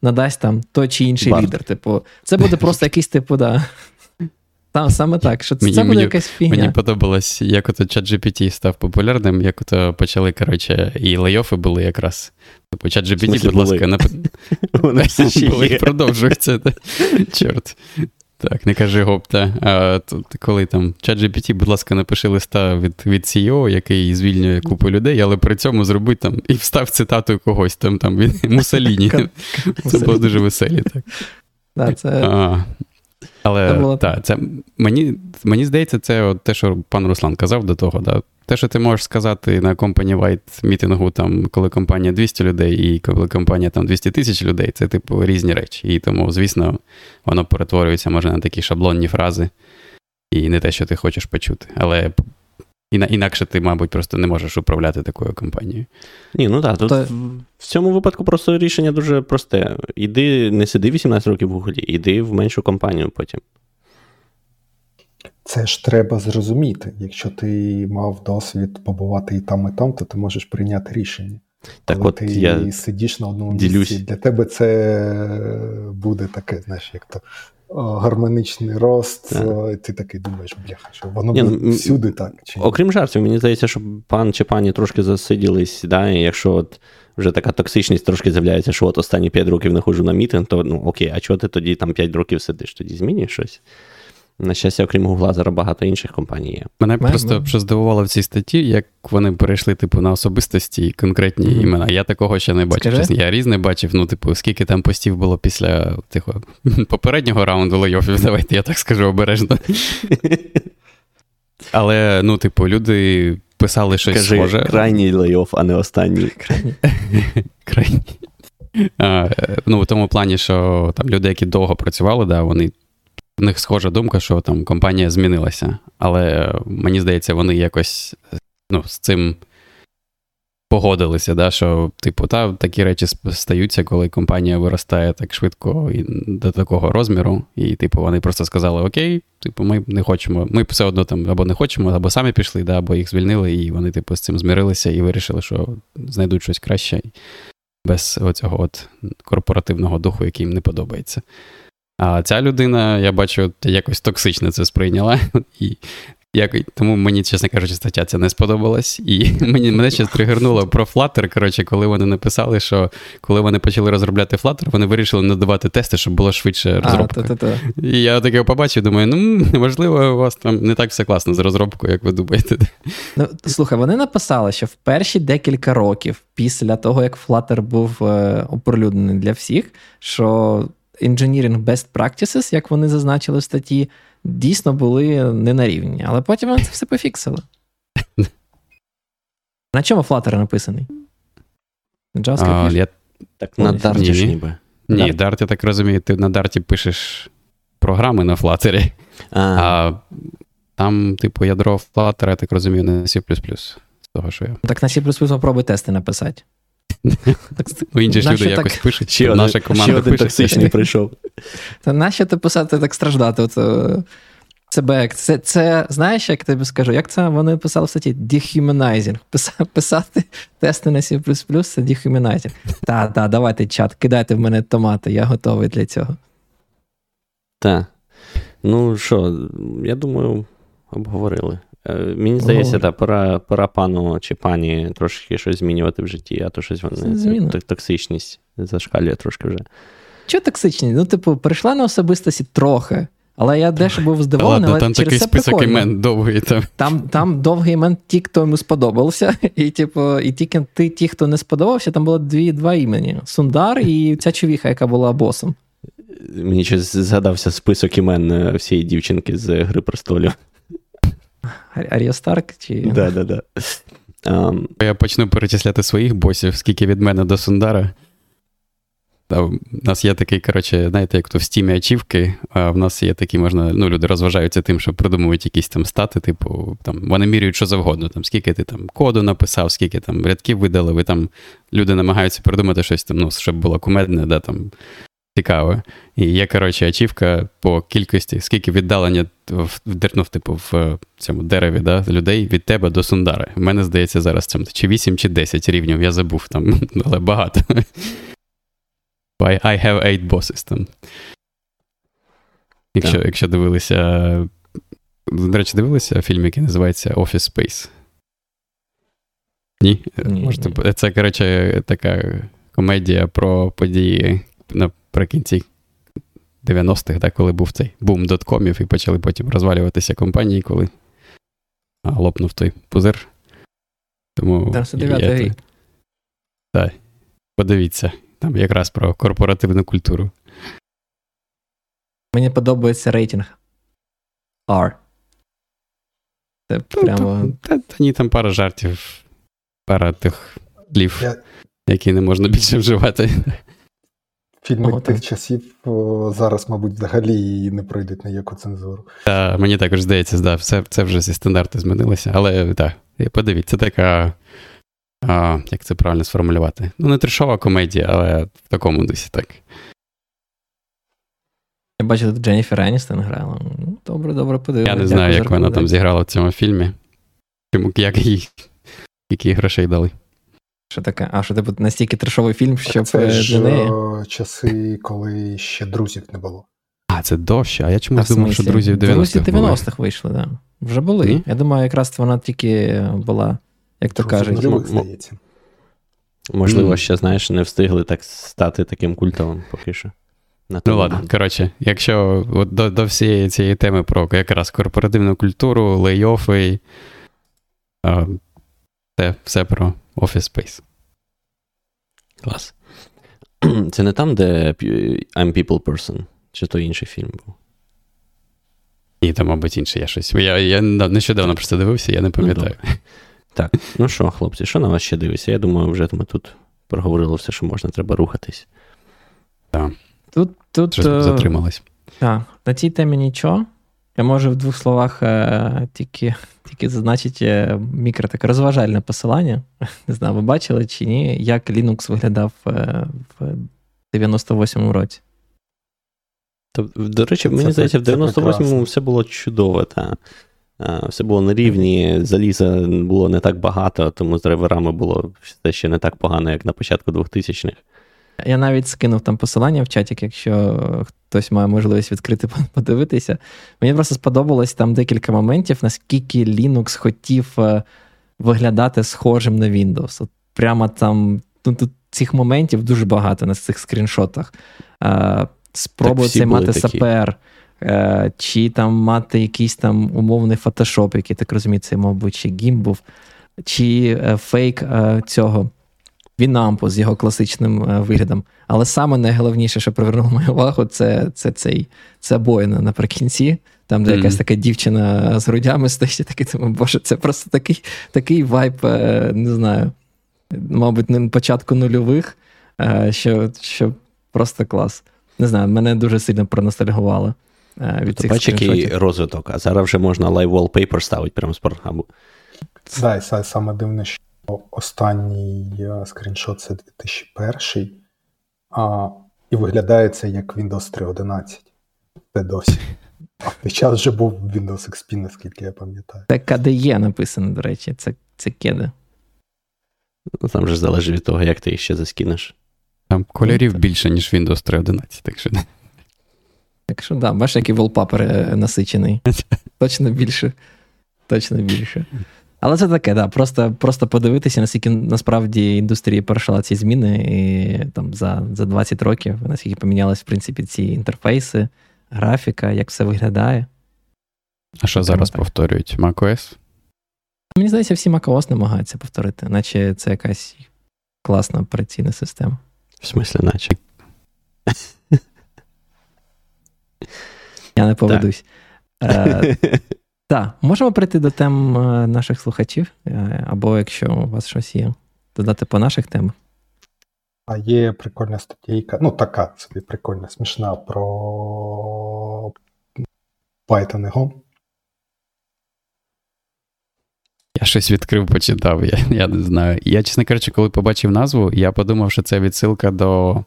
Надасть там той чи інший Бар. лідер. Типу, це буде просто якийсь типу, да, там саме так, що мені, буде мені, якась фігня. Мені подобалось, як ото ChatGPT став популярним, як ото почали, коротше, і лейофи були якраз. Типу, ChatGPT, будь ласка, нап... Вони продовжуються. Чорт. Так, не кажи гопта. А коли там ChatGPT, будь ласка, напиши листа від від CEO, який звільнює купу людей, але при цьому зроби там і встав цитату когось там там від Мусаліні. Це було дуже веселі. так. Да, це... А, але це було... та, це, мені мені здається, це от те, що пан Руслан казав до того. Да? Те, що ти можеш сказати на компанії White мітингу, там, коли компанія 200 людей, і коли компанія там 200 тисяч людей, це типу різні речі. І тому, звісно, воно перетворюється може на такі шаблонні фрази, і не те, що ти хочеш почути. Але інакше ти, мабуть, просто не можеш управляти такою компанією. Ні, ну так. Тут То... В цьому випадку просто рішення дуже просте. Іди, не сиди 18 років в Гуглі, іди в меншу компанію потім. Це ж треба зрозуміти. Якщо ти мав досвід побувати і там, і там, то ти можеш прийняти рішення. Так Коли от ти я сидиш на одному ділюсь. місці, для тебе це буде таке, знаєш, як то гармонічний рост, так. ти такий думаєш, бляха, що воно Ні, буде ну, всюди так. Чи Окрім жартів, мені здається, що пан чи пані трошки засиділись, да, і якщо от вже така токсичність трошки з'являється, що от останні 5 років не ходжу на мітинг, то ну окей, а чого ти тоді там 5 років сидиш? Тоді змінюєш щось? На щастя, окрім Гугла, зараз багато інших компаній є. Мене Мем, просто що здивувало в цій статті, як вони перейшли, типу, на особистості і конкретні mm-hmm. імена. Я такого ще не бачив. Чесно, я різне бачив. Ну, типу, скільки там постів було після тихо, попереднього раунду лейофів, давайте я так скажу обережно. Але, ну, типу, люди писали щось Кажи, схоже. Крайній лейоф, а не останній. Крайній. А, Ну, в тому плані, що там люди, які довго працювали, да, вони в них схожа думка, що там компанія змінилася. Але мені здається, вони якось ну, з цим погодилися, да, що, типу, та, такі речі стаються, коли компанія виростає так швидко і до такого розміру. І, типу, вони просто сказали: Окей, типу, ми не хочемо, ми все одно там або не хочемо, або самі пішли, да, або їх звільнили, і вони, типу, з цим змирилися і вирішили, що знайдуть щось краще. Без оцього от корпоративного духу, який їм не подобається. А ця людина, я бачу, якось токсично це сприйняла. І як, Тому мені, чесно кажучи, стаття ця не сподобалась. І мені, мене ще тригернуло про Flutter, коротше, коли вони написали, що коли вони почали розробляти Flutter, вони вирішили надавати тести, щоб було швидше розробка. А, та, та, та. І я таке побачив, думаю, ну, можливо, у вас там не так все класно з розробкою, як ви думаєте. Ну, Слухай, вони написали, що в перші декілька років після того, як Flutter був е, оприлюднений для всіх, що engineering best practices, як вони зазначили в статті, дійсно були не на рівні. Але потім вони це все пофіксили. На чому Flutter написаний? JavaScript? А, я... Так на Dart ж ніби. Ні, Dart, я так розумію, ти на Dart пишеш програми на Flutter, а. а там, типу, ядро Flutter, я так розумію, на C++. З того, що я. Так на C++ попробуй тести написати. Інші ж люди якось пишуть, ще наша команда токсичний прийшов. Та нащо ти писати так страждати? Е, це Це, це, знаєш, як тобі скажу, як це вони писали в статті? Dehumanizing. Писати тести на C це dehumanizing. Так, так, давайте чат, кидайте в мене томати, я готовий для цього. Так. Ну що, я думаю, обговорили. Е, мені здається, так, пора пора пану чи пані трошки щось змінювати в житті, а то щось вони токсичність зашкалює трошки вже. Чого токсичність? Ну, типу, прийшла на особистості трохи. Але я дещо був здивований, але там через такий це список прикольно. імен довгий. Там Там там довгий імен ті, хто йому сподобався. І типу, і тільки ти, ті, хто не сподобався, там було дві, два імені: Сундар і ця човіха, яка була босом. Мені щось згадався список імен е, всієї дівчинки з Гри престолів. Арія Старк? чи... Да, да, да. Um... Я почну перечисляти своїх босів, скільки від мене до Сундара. У нас є такий, коротше, знаєте, як то в стімі ачівки, а в нас є такі, можна, ну, люди розважаються тим, що придумують якісь там стати, типу, там, вони міряють що завгодно, там, скільки ти там коду написав, скільки там рядків видали, ви там люди намагаються придумати щось там, ну, щоб було кумедне, да, там, цікаве. І є, коротше, ачівка по кількості, скільки віддалення в, ну, типу, в цьому дереві да, людей від тебе до Сундари. У мене здається, зараз там чи 8 чи 10 рівнів, я забув там, але багато. I have eight bosses там. Якщо yeah. якщо дивилися. До речі, дивилися фільм, який називається Office Space? Ні? ні Можете, ні. Це, коротше, така комедія про події наприкінці 90-х, да, коли був цей бум доткомів, і почали потім розвалюватися компанії, коли лопнув той пузир. Тому 99 рік. Так. Подивіться, там якраз про корпоративну культуру. Мені подобається рейтинг R. Це ну, прямо. Та, та, та ні, там пара жартів, пара тих слів, які не можна більше вживати. Фільми О, тих так. часів зараз, мабуть, взагалі не пройдуть ніяку цензуру. Та, Мені також здається, да, все, це вже зі стандарти змінилося. Але так, подивіться, це така. А, Як це правильно сформулювати? Ну, не трешова комедія, але в такому дусі так. Я бачу, тут Дженніфер Еністон грала. Ну, Добре, добре, подивимося. Я не знаю, як вона там зіграла в цьому фільмі. Як їй, які грошей дали. Що таке? А що типу настільки трешовий фільм, щоб це ж неї? часи, коли ще друзів не було. А, це довше, а я чомусь думав, що друзів 90-х. Друзі 90-х вийшли, так. Да. Вже були. Mm? Я думаю, якраз вона тільки була, як то кажуть. здається. Можливо, mm. ще, знаєш, не встигли так стати таким культовим поки що. На ну ладно, коротше, якщо от до до всієї цієї теми про якраз корпоративну культуру, лейофи, це все про Office Space. Клас. Це не там, де I'm People Person, чи то інший фільм був? Ні, там, мабуть, інший я щось. Я я нещодавно просто дивився, я не ну, пам'ятаю. Ну, так, ну що, хлопці, що на вас ще дивиться? Я думаю, вже ми тут проговорили все, що можна, треба рухатись. Так. Тут, тут, Щось затрималось. Так, на цій темі нічого. Я можу в двох словах е, тільки тільки зазначити е, мікро таке розважальне посилання. Не знаю, ви бачили чи ні, як Linux виглядав е, в 98-му році. До речі, мені здається, в 98-му все було чудово. Та. Все було на рівні, заліза було не так багато, тому з драйверами було все ще не так погано, як на початку 2000-х. Я навіть скинув там посилання в чаті, якщо хтось має можливість відкрити подивитися. Мені просто сподобалось там декілька моментів, наскільки Linux хотів е, виглядати схожим на Windows. От Прямо там ну, тут цих моментів дуже багато на цих скріншотах. Е, Спробую цей мати сапер, е, чи там мати якийсь там умовний фотошоп, який так розумію, це, мабуть, чи гім був, чи фейк цього. Вінампу з його класичним е, виглядом. Але саме найголовніше, що привернуло мою увагу, це це, цей, це боїна наприкінці, там, де mm-hmm. якась така дівчина з грудями стоїть, такий думаю, боже, це просто такий такий вайб, е, не знаю, мабуть, на початку нульових, е, що що просто клас. Не знаю, мене дуже сильно проностальгувало. від цих Бач, який розвиток, а зараз вже можна live wallpaper ставити прямо з програму. Так, саме дивне, що Останній е, скріншот це 2001, а, і виглядає це як Windows 3.11. Це досі. А в той час вже був Windows XP, наскільки я пам'ятаю. Це KDE написано, до речі, це це кеди. Ну, Там же залежить від того, як ти їх ще заскинеш. Там кольорів більше, ніж Windows 3.11, так що. Так що, да, бачиш, який wallpaper е, насичений. Точно більше. Точно більше. Але це таке, да, просто просто подивитися, наскільки насправді індустрія перейшла ці зміни і там за за 20 років, наскільки помінялись, в принципі, ці інтерфейси, графіка, як все виглядає. А що зараз так. повторюють? macOS? Мені здається, всі macOS намагаються повторити, наче це якась класна операційна система. В смислі, наче. Я не поведусь. Так, можемо прийти до тем е, наших слухачів, е, або якщо у вас щось є, додати по наших темах. А є прикольна статтєйка, ну така собі прикольна, смішна про Python і Go. Я щось відкрив, почитав, я я не знаю. Я, чесно кажучи, коли побачив назву, я подумав, що це відсилка до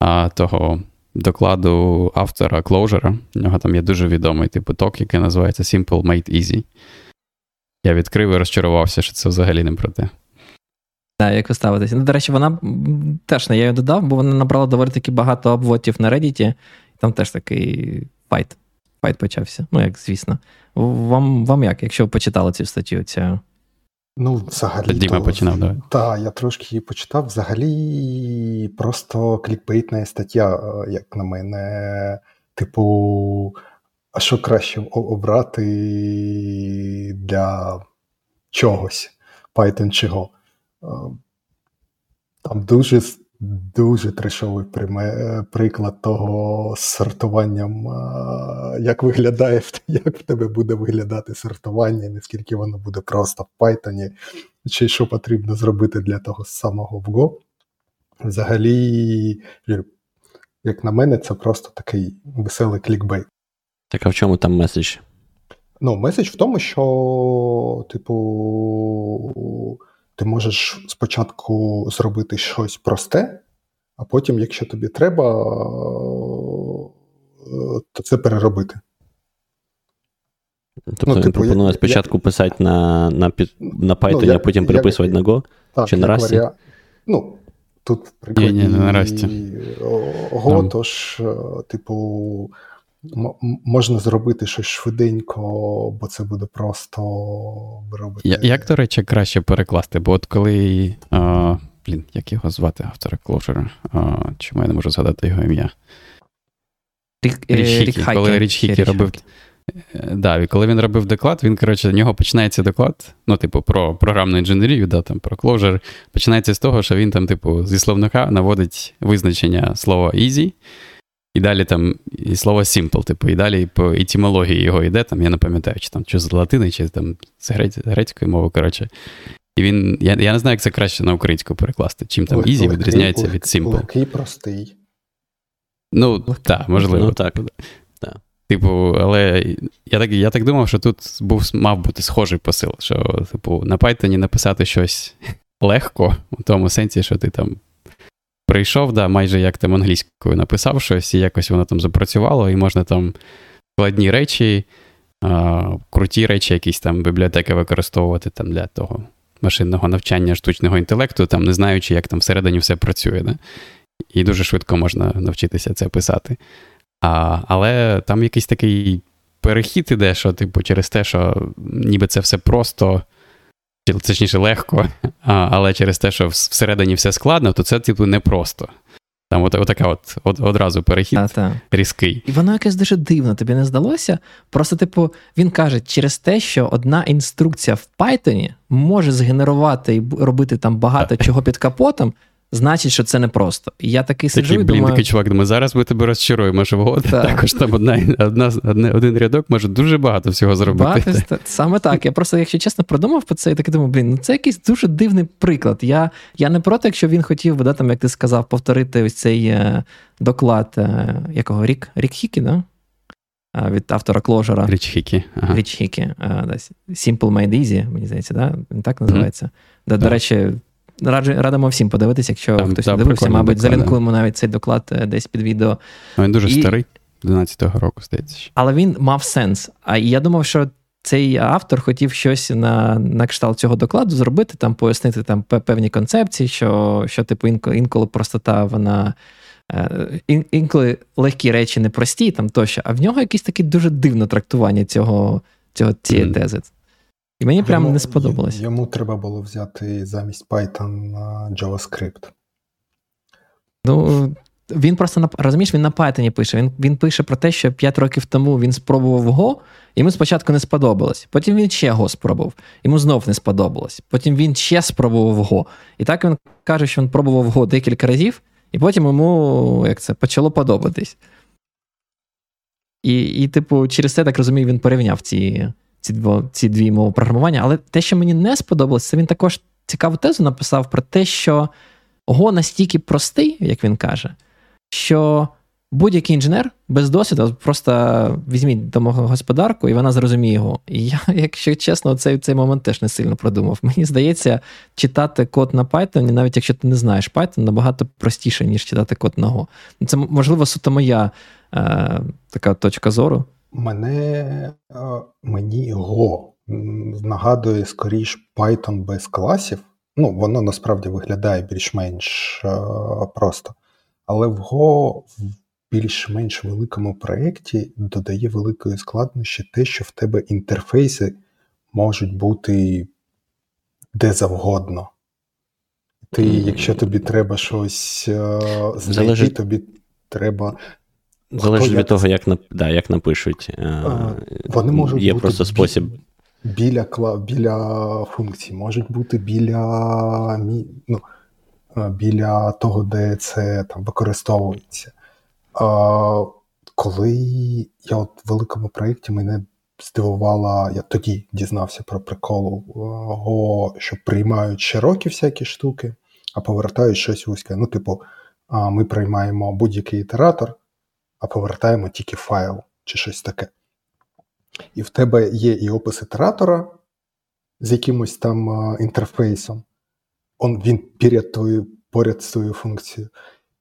а, того докладу автора Clojure. У нього там є дуже відомий типу talk, який називається Simple Made Easy. Я відкрив і розчарувався, що це взагалі не про те. Так, як ви ставитеся? Ну, до речі, вона теж не я її додав, бо вона набрала доволі таки багато апвоутів на Reddit, там теж такий fight. Fight почався. Ну, як звісно. Вам вам як, якщо ви почитали цю статтю? Ця... Ну, взагалі. Тоді то, починав, давай. Так, я трошки її почитав. Взагалі, просто клікбейтна стаття, як на мене. Типу, а що краще обрати для чогось, Python чого? Там дуже дуже трешовий приклад того з сортуванням, як виглядає, як в тебе буде виглядати сортування, наскільки воно буде просто в Python, чи що потрібно зробити для того самого в Go. Взагалі, як на мене, це просто такий веселий клікбейт. Так а в чому там меседж? Ну, меседж в тому, що, типу, ти можеш спочатку зробити щось просте, а потім, якщо тобі треба, то це переробити. Тобто ну, він типу, пропонує я, спочатку я, писати на на, на Python, ну, а потім переписувати як, на Go? Так, Чи на Rust? Варіа... Ну, тут в прикладі ні, ні, на Rust. Go, тож, е, типу, можна зробити щось швиденько, бо це буде просто робити. Я, як, до речі, краще перекласти? Бо от коли. А, блін, як його звати автора Clojure? А, Чому я не можу згадати його ім'я? Рік, е, Річ Хікі. Рік коли Річ Хікі робив. Е, да, і коли він робив доклад, він, коротше, в нього починається доклад, ну, типу, про програмну інженерію, да, там, про Clojure, починається з того, що він там, типу, зі словника наводить визначення слова easy, і далі там і слово simple, типу, і далі по етимології його йде, там, я не пам'ятаю, чи там чи з латини, чи там з грецької мови, коротше. І він, я я не знаю, як це краще на українську перекласти. Чим там easy відрізняється від simple. Легкий, простий. Ну, так, можливо. Ну, так. Типу, але я так я так думав, що тут був, мав бути схожий посил, що, типу, на Python написати щось легко, у тому сенсі, що ти там прийшов, да, майже як там англійською написав щось, і якось воно там запрацювало, і можна там складні речі, а, круті речі, якісь там бібліотеки використовувати там для того машинного навчання штучного інтелекту, там не знаючи, як там всередині все працює. Да? І дуже швидко можна навчитися це писати. А, Але там якийсь такий перехід іде, що, типу, через те, що ніби це все просто точніше легко, але через те, що всередині все складно, то це, типу, непросто. Там от, отака от, от одразу перехід а, та. різкий. І воно якесь дуже дивно, тобі не здалося? Просто, типу, він каже, через те, що одна інструкція в Python може згенерувати і робити там багато чого під капотом, значить, що це непросто. І я такий сиджу такий, і блін, думаю... такий чувак, думаю, зараз ми тебе розчаруємо, що в також там одна, одна, один рядок може дуже багато всього зробити. Багато, саме так. Я просто, якщо чесно, продумав про це і такий думаю, блін, ну це якийсь дуже дивний приклад. Я я не проти, якщо він хотів би, да, там, як ти сказав, повторити ось цей е, доклад е, якого Рік Рік Хікі, да? Від автора Кложера. Річ Хікі. Ага. Річ Хікі. Simple Made Easy, мені здається, да? він так називається. Mm-hmm. До, до речі, Раджу, радимо всім подивитися, якщо Там, хтось не дивився, мабуть, залінкуємо навіть цей доклад е, десь під відео. Він дуже і... старий, 12-го року, здається. Але він мав сенс. А я думав, що цей автор хотів щось на на кшталт цього докладу зробити, там пояснити там певні концепції, що, що типу, інколи, простота, вона. Е, ін, інколи легкі речі не прості, там тощо, а в нього якесь таке дуже дивне трактування цього, цього цієї mm. тези. І мені прямо не сподобалось. Йому треба було взяти замість Python JavaScript. Ну, він просто на розумієш, він на Python пише. Він він пише про те, що 5 років тому він спробував Go, йому спочатку не сподобалось. Потім він ще Go спробував, йому знов не сподобалось. Потім він ще спробував Go. І так він каже, що він пробував Go декілька разів, і потім йому як це, почало подобатись. І, і, типу, через це так розумію, він порівняв ці ці дві, ці дві мови програмування. Але те, що мені не сподобалось, це він також цікаву тезу написав про те, що Го настільки простий, як він каже, що будь-який інженер без досвіду просто візьміть домогосподарку, і вона зрозуміє його. І я, якщо чесно, цей цей момент теж не сильно продумав. Мені здається, читати код на Python, навіть якщо ти не знаєш Python, набагато простіше, ніж читати код на Go. Це можливо суто моя е, така точка зору. Мене мені Go нагадує скоріш Python без класів. Ну, воно насправді виглядає більш-менш просто. Але в Go в більш-менш великому проєкті додає великої складнощі те, що в тебе інтерфейси можуть бути де завгодно. Ти, якщо тобі треба щось е, знайти, Залежить... тобі треба. Залежить від того, як да, як напишуть. А, Вони можуть Є бути просто спосіб. Біля біля функцій, можуть бути біля ну, біля того, де це там використовується. А, Коли я от в великому проєкті мене здивувала, я тоді дізнався про прикол, що приймають широкі всякі штуки, а повертають щось вузьке. Ну, типу, ми приймаємо будь-який ітератор, а повертаємо тільки файл чи щось таке. І в тебе є і опис ітератора з якимось там інтерфейсом. Он, Він поряд твою, поряд з твоєю функцією.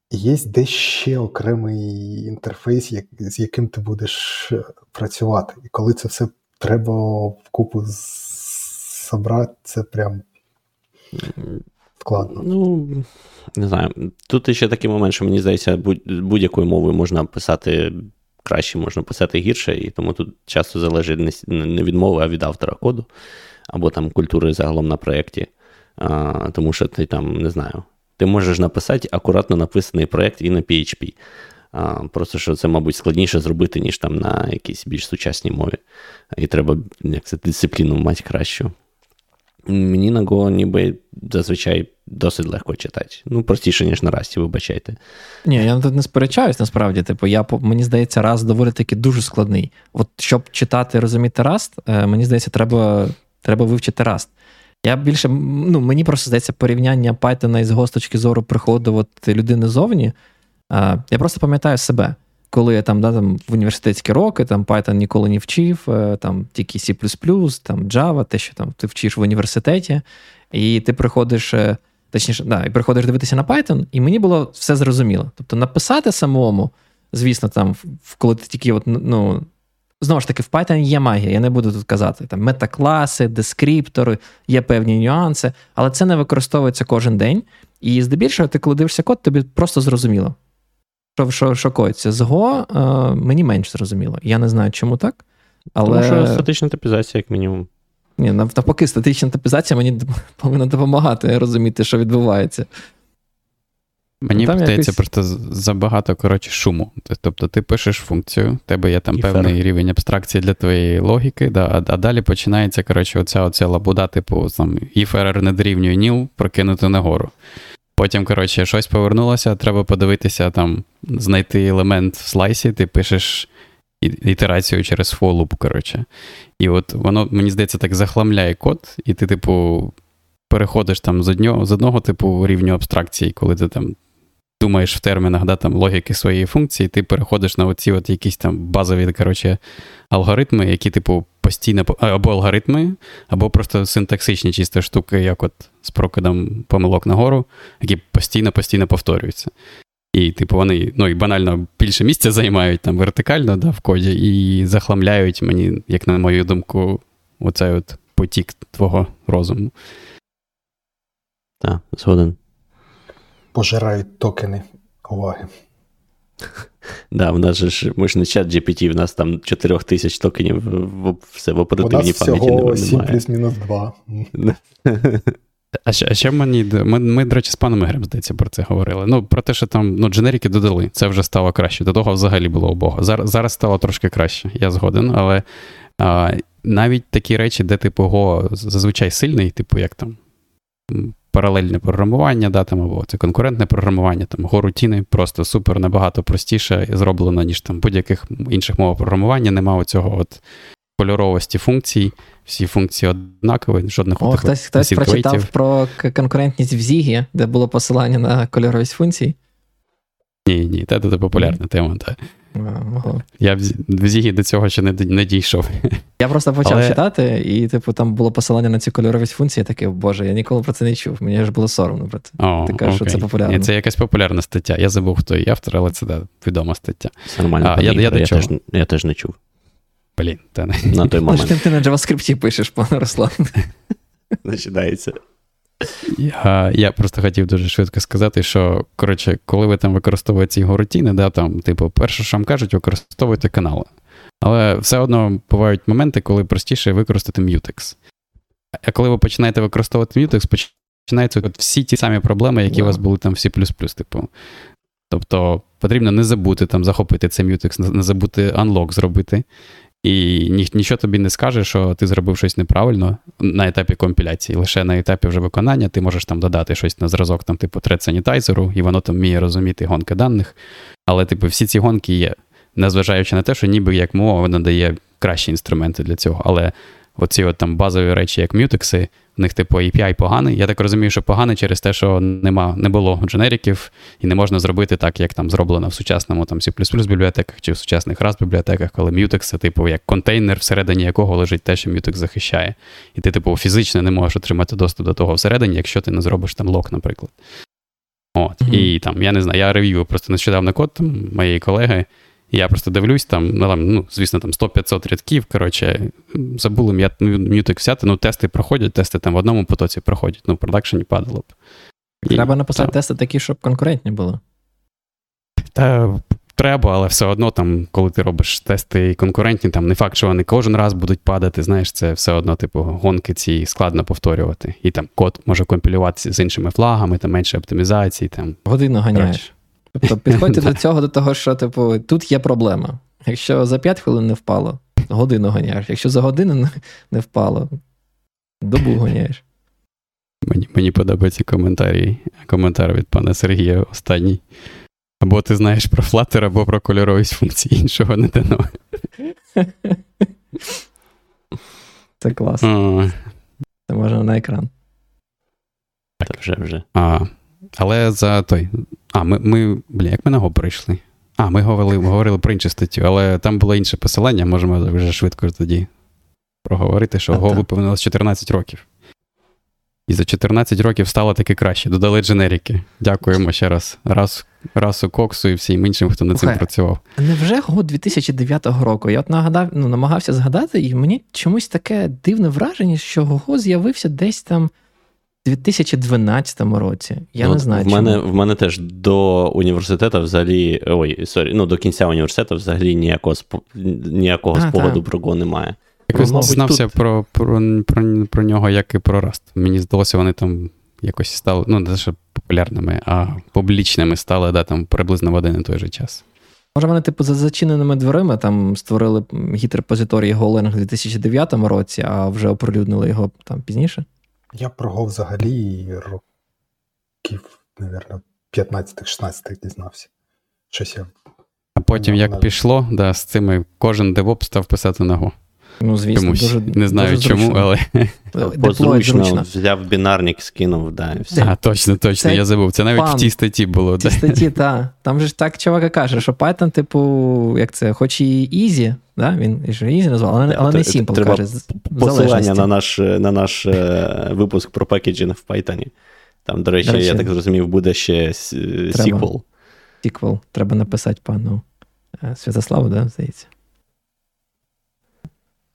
І є десь ще окремий інтерфейс, як, з яким ти будеш е, працювати. І коли це все треба вкупу забрати, це прям складно. Ну, не знаю. Тут ще такий момент, що мені здається, будь-якою мовою можна писати краще, можна писати гірше, і тому тут часто залежить не від мови, а від автора коду, або там культури загалом на проєкті. А, Тому що ти там не знаю. Ти можеш написати акуратно написаний проєкт і на PHP. А, Просто що це, мабуть, складніше зробити, ніж там на якійсь більш сучасній мові. І треба як це, дисципліну мати кращу. Мені на Go ніби зазвичай досить легко читати. Ну, простіше, ніж на Расті, вибачайте. Ні, я тут не сперечаюсь, насправді. Типу, я, мені здається, раз доволі таки дуже складний. От щоб читати розуміти Раст, е, мені здається, треба треба вивчити Раст. Я більше, ну, мені просто здається, порівняння Python із з точки зору приходу от людини зовні. Я просто пам'ятаю себе, коли я там да, там, в університетські роки там Python ніколи не вчив, е, там тільки C, там Java, те, що там ти вчиш в університеті, і ти приходиш, е, точніше, да, і приходиш дивитися на Python, і мені було все зрозуміло. Тобто написати самому, звісно, там, коли ти тільки от, ну, Знову ж таки, в Python є магія, я не буду тут казати. Там метакласи, дескриптори, є певні нюанси, але це не використовується кожен день. І здебільшого, ти коли дивишся код, тобі просто зрозуміло. Що що, що коїться з Go, е, мені менш зрозуміло. Я не знаю, чому так. але... Тому що статична типізація, як мінімум. Ні, навпаки, статична типізація мені повинна допомагати розуміти, що відбувається. Мені там здається, якось... просто забагато коротше, шуму. Тобто ти пишеш функцію, в тебе є там і певний фер. рівень абстракції для твоєї логіки, да, а, а далі починається коротше, оця, оця лабуда, типу, там, if error не дорівнює ніл, прокинути нагору. Потім, коротше, щось повернулося, треба подивитися, там, знайти елемент в слайсі, ти пишеш ітерацію через for коротше. І от воно, мені здається, так захламляє код, і ти, типу, переходиш там з одного, з одного типу рівню абстракції, коли ти там думаєш в термінах да, там, логіки своєї функції, ти переходиш на оці от якісь там базові коротше, алгоритми, які, типу, постійно або алгоритми, або просто синтаксичні чисто штуки, як от з прокидом помилок нагору, які постійно-постійно повторюються. І, типу, вони ну, і банально більше місця займають там вертикально да, в коді і захламляють мені, як на мою думку, оцей от потік твого розуму. Так, згоден пожирають токени уваги. Да, в нас же ж, ми ж не чат GPT, в нас там 4 тисяч токенів в, все в оперативній пам'яті немає. У 7 плюс мінус 2. А ще, а ще мені, ми, ми, до речі, з паном Ігорем, здається, про це говорили. Ну, про те, що там ну, дженерики додали, це вже стало краще. До того взагалі було убого. Зараз зараз стало трошки краще, я згоден, але а, навіть такі речі, де типу Го зазвичай сильний, типу, як там паралельне програмування, да, там, або це конкурентне програмування, там горутіни просто супер набагато простіше зроблено, ніж там будь-яких інших мов програмування. Нема оцього от кольоровості функцій, всі функції однакові, жодних О, хтось хтось прочитав про конкурентність в Зігі, де було посилання на кольоровість функцій. Ні, ні, це популярна тема. так. Я в Зігі до цього ще не не дійшов. Я просто почав Але... читати, і, типу, там було посилання на ці кольорові функції. Я такий, боже, я ніколи про це не чув. Мені ж було соромно про це. О, Ти кажеш, що це популярно. Ні, Це якась популярна стаття. Я забув, хто її автор, але це да, відома стаття. Нормально. А, я, я, я, теж, я теж не чув. Блін, та не. На той момент. Ти, ти на JavaScript пишеш, пане Руслан. Починається. Я я просто хотів дуже швидко сказати, що коротше, коли ви там використовуєте ці горутіни, да, там, типу, перше, що вам кажуть, використовуйте канали. Але все одно бувають моменти, коли простіше використати Mutex. А коли ви починаєте використовувати Mutex, починаються от всі ті самі проблеми, які yeah. у вас були там всі плюс-плюс, типу. Тобто потрібно не забути там захопити цей Mutex, не забути unlock зробити. І ні, нічого тобі не скаже, що ти зробив щось неправильно на етапі компіляції. Лише на етапі вже виконання ти можеш там додати щось на зразок, там, типу, тред санітайзеру, і воно там вміє розуміти гонки даних. Але, типу, всі ці гонки є, незважаючи на те, що ніби як мова вона дає кращі інструменти для цього. Але оці от там базові речі, як мютекси, в них, типу, API поганий. Я так розумію, що поганий через те, що нема, не було дженериків, і не можна зробити так, як там зроблено в сучасному там, C бібліотеках чи в сучасних Rust бібліотеках, коли це, типу, як контейнер, всередині якого лежить те, що Mutex захищає. І ти, типу, фізично не можеш отримати доступ до того всередині, якщо ти не зробиш там лок, наприклад. От, mm-hmm. І там, я не знаю, я рев'ю просто нещодавно код там, моєї колеги. Я просто дивлюсь, там, ну, там, ну звісно, там 100-500 рядків. Коротше, забули м'ютик взяти. Ну, тести проходять, тести там в одному потоці проходять, ну, в продакшені падало б. Треба написати та, тести такі, щоб конкурентні були. Та треба, але все одно, там, коли ти робиш тести і конкурентні, там не факт, що вони кожен раз будуть падати. Знаєш, це все одно, типу, гонки ці складно повторювати. І там код може компілюватися з іншими флагами, там менше оптимізації. Там. Годину ганяєш. Тобто підходьте до цього, до того, що типу, тут є проблема. Якщо за 5 хвилин не впало, годину ганяєш. Якщо за годину не впало, добу ганяєш. Мені мені подобається коментарі. Коментар від пана Сергія останній. Або ти знаєш про Flutter, або про кольоровість функції, іншого не дано. Це класно. Це можна на екран. Так, вже вже. А, Але за той а, ми, ми бля, як ми на Го прийшли? А, ми говорили говорили про іншу статтю, але там було інше посилання, можемо вже швидко тоді проговорити, що Go виповнилось 14 років. І за 14 років стало таки краще. Додали дженерики. Дякуємо ще раз. Раз, Рассу Коксу і всім іншим, хто над цим okay. працював. Невже Go 2009 року? Я от нагадав, ну, намагався згадати, і мені чомусь таке дивне враження, що Go з'явився десь там 2012 році. Я ну, не знаю. В мене в мене теж до університету взагалі. Ой, sorry, ну до кінця університету взагалі ніякого ніякого а, спогаду та. про Го немає. Якось знався тут... про, про, про, про нього, як і про Rust. Мені здалося, вони там якось стали, ну, не що популярними, а публічними стали да, там приблизно в один і той же час. Може, вони, типу, за зачиненими дверима там створили гіт-репозиторій Golang у 2009 році, а вже оприлюднили його там пізніше? Я про взагалі років, мабуть, 15-16 дізнався. Щось я. А потім, як пішло, да, з цими кожен девоп став писати на Go. Ну, звісно, Чомусь. дуже Не знаю дуже чому, але. Позручно взяв бінарник, скинув, да, і все. А, точно, точно, це я забув. Це навіть пан. в тій статті було. В тій статті, так. Там же ж так чувака каже, що Python, типу, як це, хоч і easy, да? він ж easy назвав, але, але не simple, Треба каже. Посилання на наш на наш е, випуск про пакеджинг в Python. Там, до речі, до речі, я так зрозумів, буде ще сіквел. Сіквел. Треба написати пану е, Святославу, да, здається.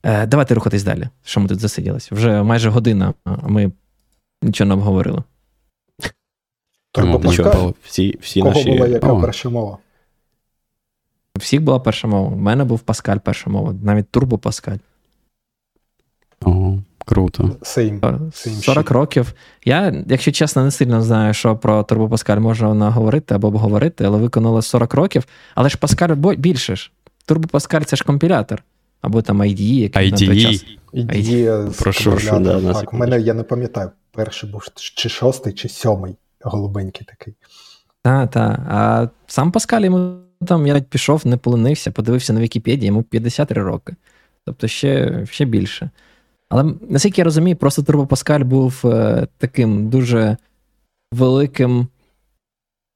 Е, Давайте рухатись далі. Що ми тут засиділися? Вже майже година, а ми нічого не обговорили. Турбопаскаль? Всі, всі Кого наші... була яка О. перша мова? У всіх була перша мова. У мене був Паскаль перша мова, навіть Турбо Паскаль. О, круто. Same. Same 40 shit. років. Я, якщо чесно, не сильно знаю, що про Турбо Паскаль можна говорити або обговорити, але виконали 40 років. Але ж Паскаль більше ж. Турбо Паскаль це ж компілятор. Або там IDE, який IDE. на той час. IDE Прошу, що, да, так, у мене я не пам'ятаю, перший був чи шостий, чи сьомий голубенький такий. Так, так. А сам Паскаль йому там я пішов, не полонився, подивився на Вікіпедії, йому 53 роки. Тобто ще ще більше. Але наскільки я розумію, просто Турбо Паскаль був е, таким дуже великим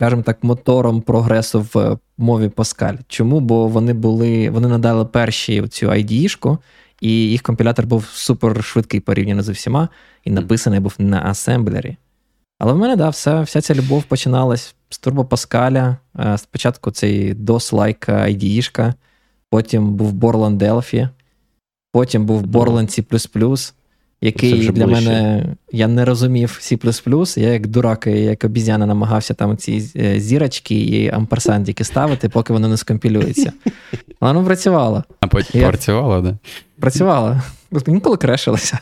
скажімо так, мотором прогресу в мові Паскаль. Чому? Бо вони були, вони надали перші цю IDE-шку, і їх компілятор був супер швидкий порівняно з усіма, і написаний був на асемблері. Але в мене, да, вся вся ця любов починалась з Турбо Паскаля. Е, спочатку цей DOS-like IDE-шка, потім був Borland Delphi, потім був Borland C який для ближче. мене я не розумів C++, я як дурак, як обізяна намагався там ці е, зірочки і амперсандики ставити, поки воно не скомпілюється. Але воно працювало. А потім працювало, працювало, да? Працювала. Інколи крешилася.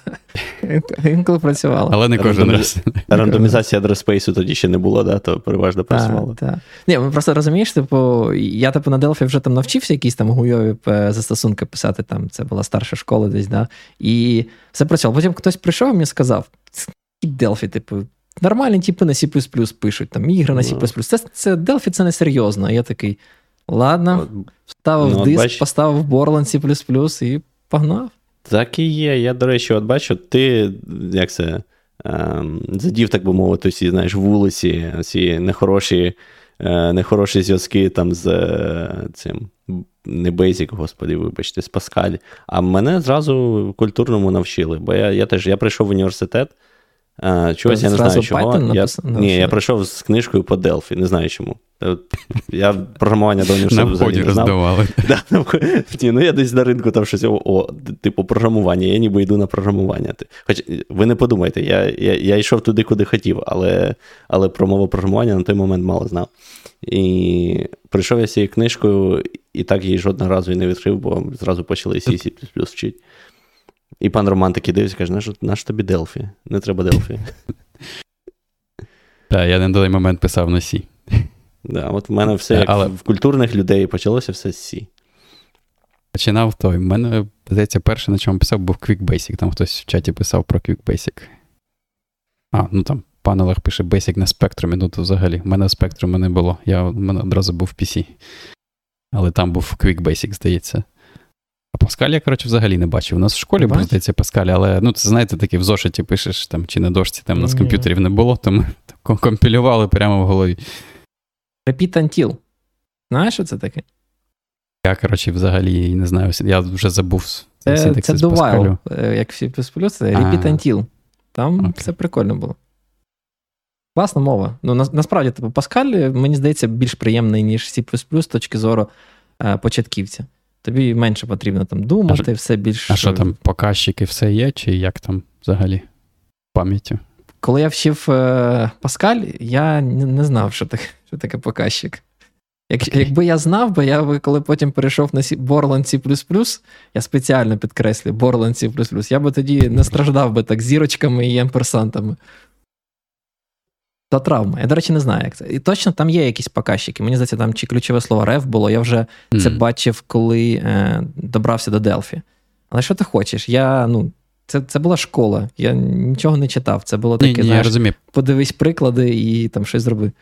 Інколи працювала. Але не кожен раз. Рандомізація адрес тоді ще не було, да, то переважно працювало. Так, так. Ні, ви просто розумієш, типу, я типу на Delphi вже там навчився якісь там гуйові е, застосунки писати, там це була старша школа десь, да, і все працювало. Потім хтось прийшов і мені сказав: Delphi, типу, нормальні типи на C пишуть, там ігри на C. Це, це Delphi це не серйозно. Я такий. Ладно, вставив ну, диск, бач... поставив Borland C і погнав. Так і є. Я, до речі, от бачу, ти як це ем, задів, так би мовити, всі знаєш, вулиці, всі нехороші е, нехороші зв'язки там з е, цим. Не Basic, господи, вибачте, з Паскаль. А мене зразу культурному навчили, бо я я теж я прийшов в університет. А, Чогось я не знаю, чого. Я, Ні, я прийшов з книжкою по Delphi, не знаю чому. Я програмування до університету взагалі не роздавали. Да, ні, ну я десь на ринку там щось, о, типу, програмування, я ніби йду на програмування. Хоч ви не подумайте, я я, я йшов туди, куди хотів, але але про мову програмування на той момент мало знав. І прийшов я з цією книжкою, і так її жодного разу і не відкрив, бо зразу почали C, вчити. І пан Роман такий дивиться, каже, наш, наш тобі Делфі, не треба Делфі. Так, я на той момент писав на C. Да, От в мене все як Але... в культурних людей почалося все з C. Починав той. У мене, здається, перше, на чому писав, був Quick Basic. Там хтось в чаті писав про Quick Basic. А, ну там пан Олег пише Basic на спектрумі, ну то взагалі. У мене спектруму не було. Я, У мене одразу був в PC. Але там був Quick Basic, здається. А Паскаль я, коротше, взагалі не бачив. У нас в школі був, здається, Паскаль, але ну, це знаєте, такі в зошиті пишеш там, чи на дошці, там у нас комп'ютерів не було, то ми компілювали прямо в голові. Repeat until. Знаєш, що це таке? Я, коротше, взагалі не знаю. Я вже забув. Це це до while, е, як всі плюс, це repeat until. Там okay. все прикольно було. Класна мова. Ну, на, Насправді, типу, Паскаль, мені здається, більш приємний, ніж C з точки зору е, початківця. Тобі менше потрібно там думати, а все більш. А що там, показчики все є, чи як там взагалі пам'яттю? Коли я вчив е, Паскаль, я не, не знав, що таке що таке показчик. Як, okay. Якби я знав, би, я коли потім перейшов на Borland C++, я спеціально підкреслю Borland C++, я би тоді не страждав би так зірочками і емперсантами. То травма. Я, до речі, не знаю, як це. І точно там є якісь показчики. Мені здається, там чи ключове слово реф було. Я вже mm. це бачив, коли е, добрався до Delphi. Але що ти хочеш? Я, ну, Це це була школа. Я нічого не читав. Це було таке, ні, ні, знаєш, я розумію. подивись приклади і там щось зроби.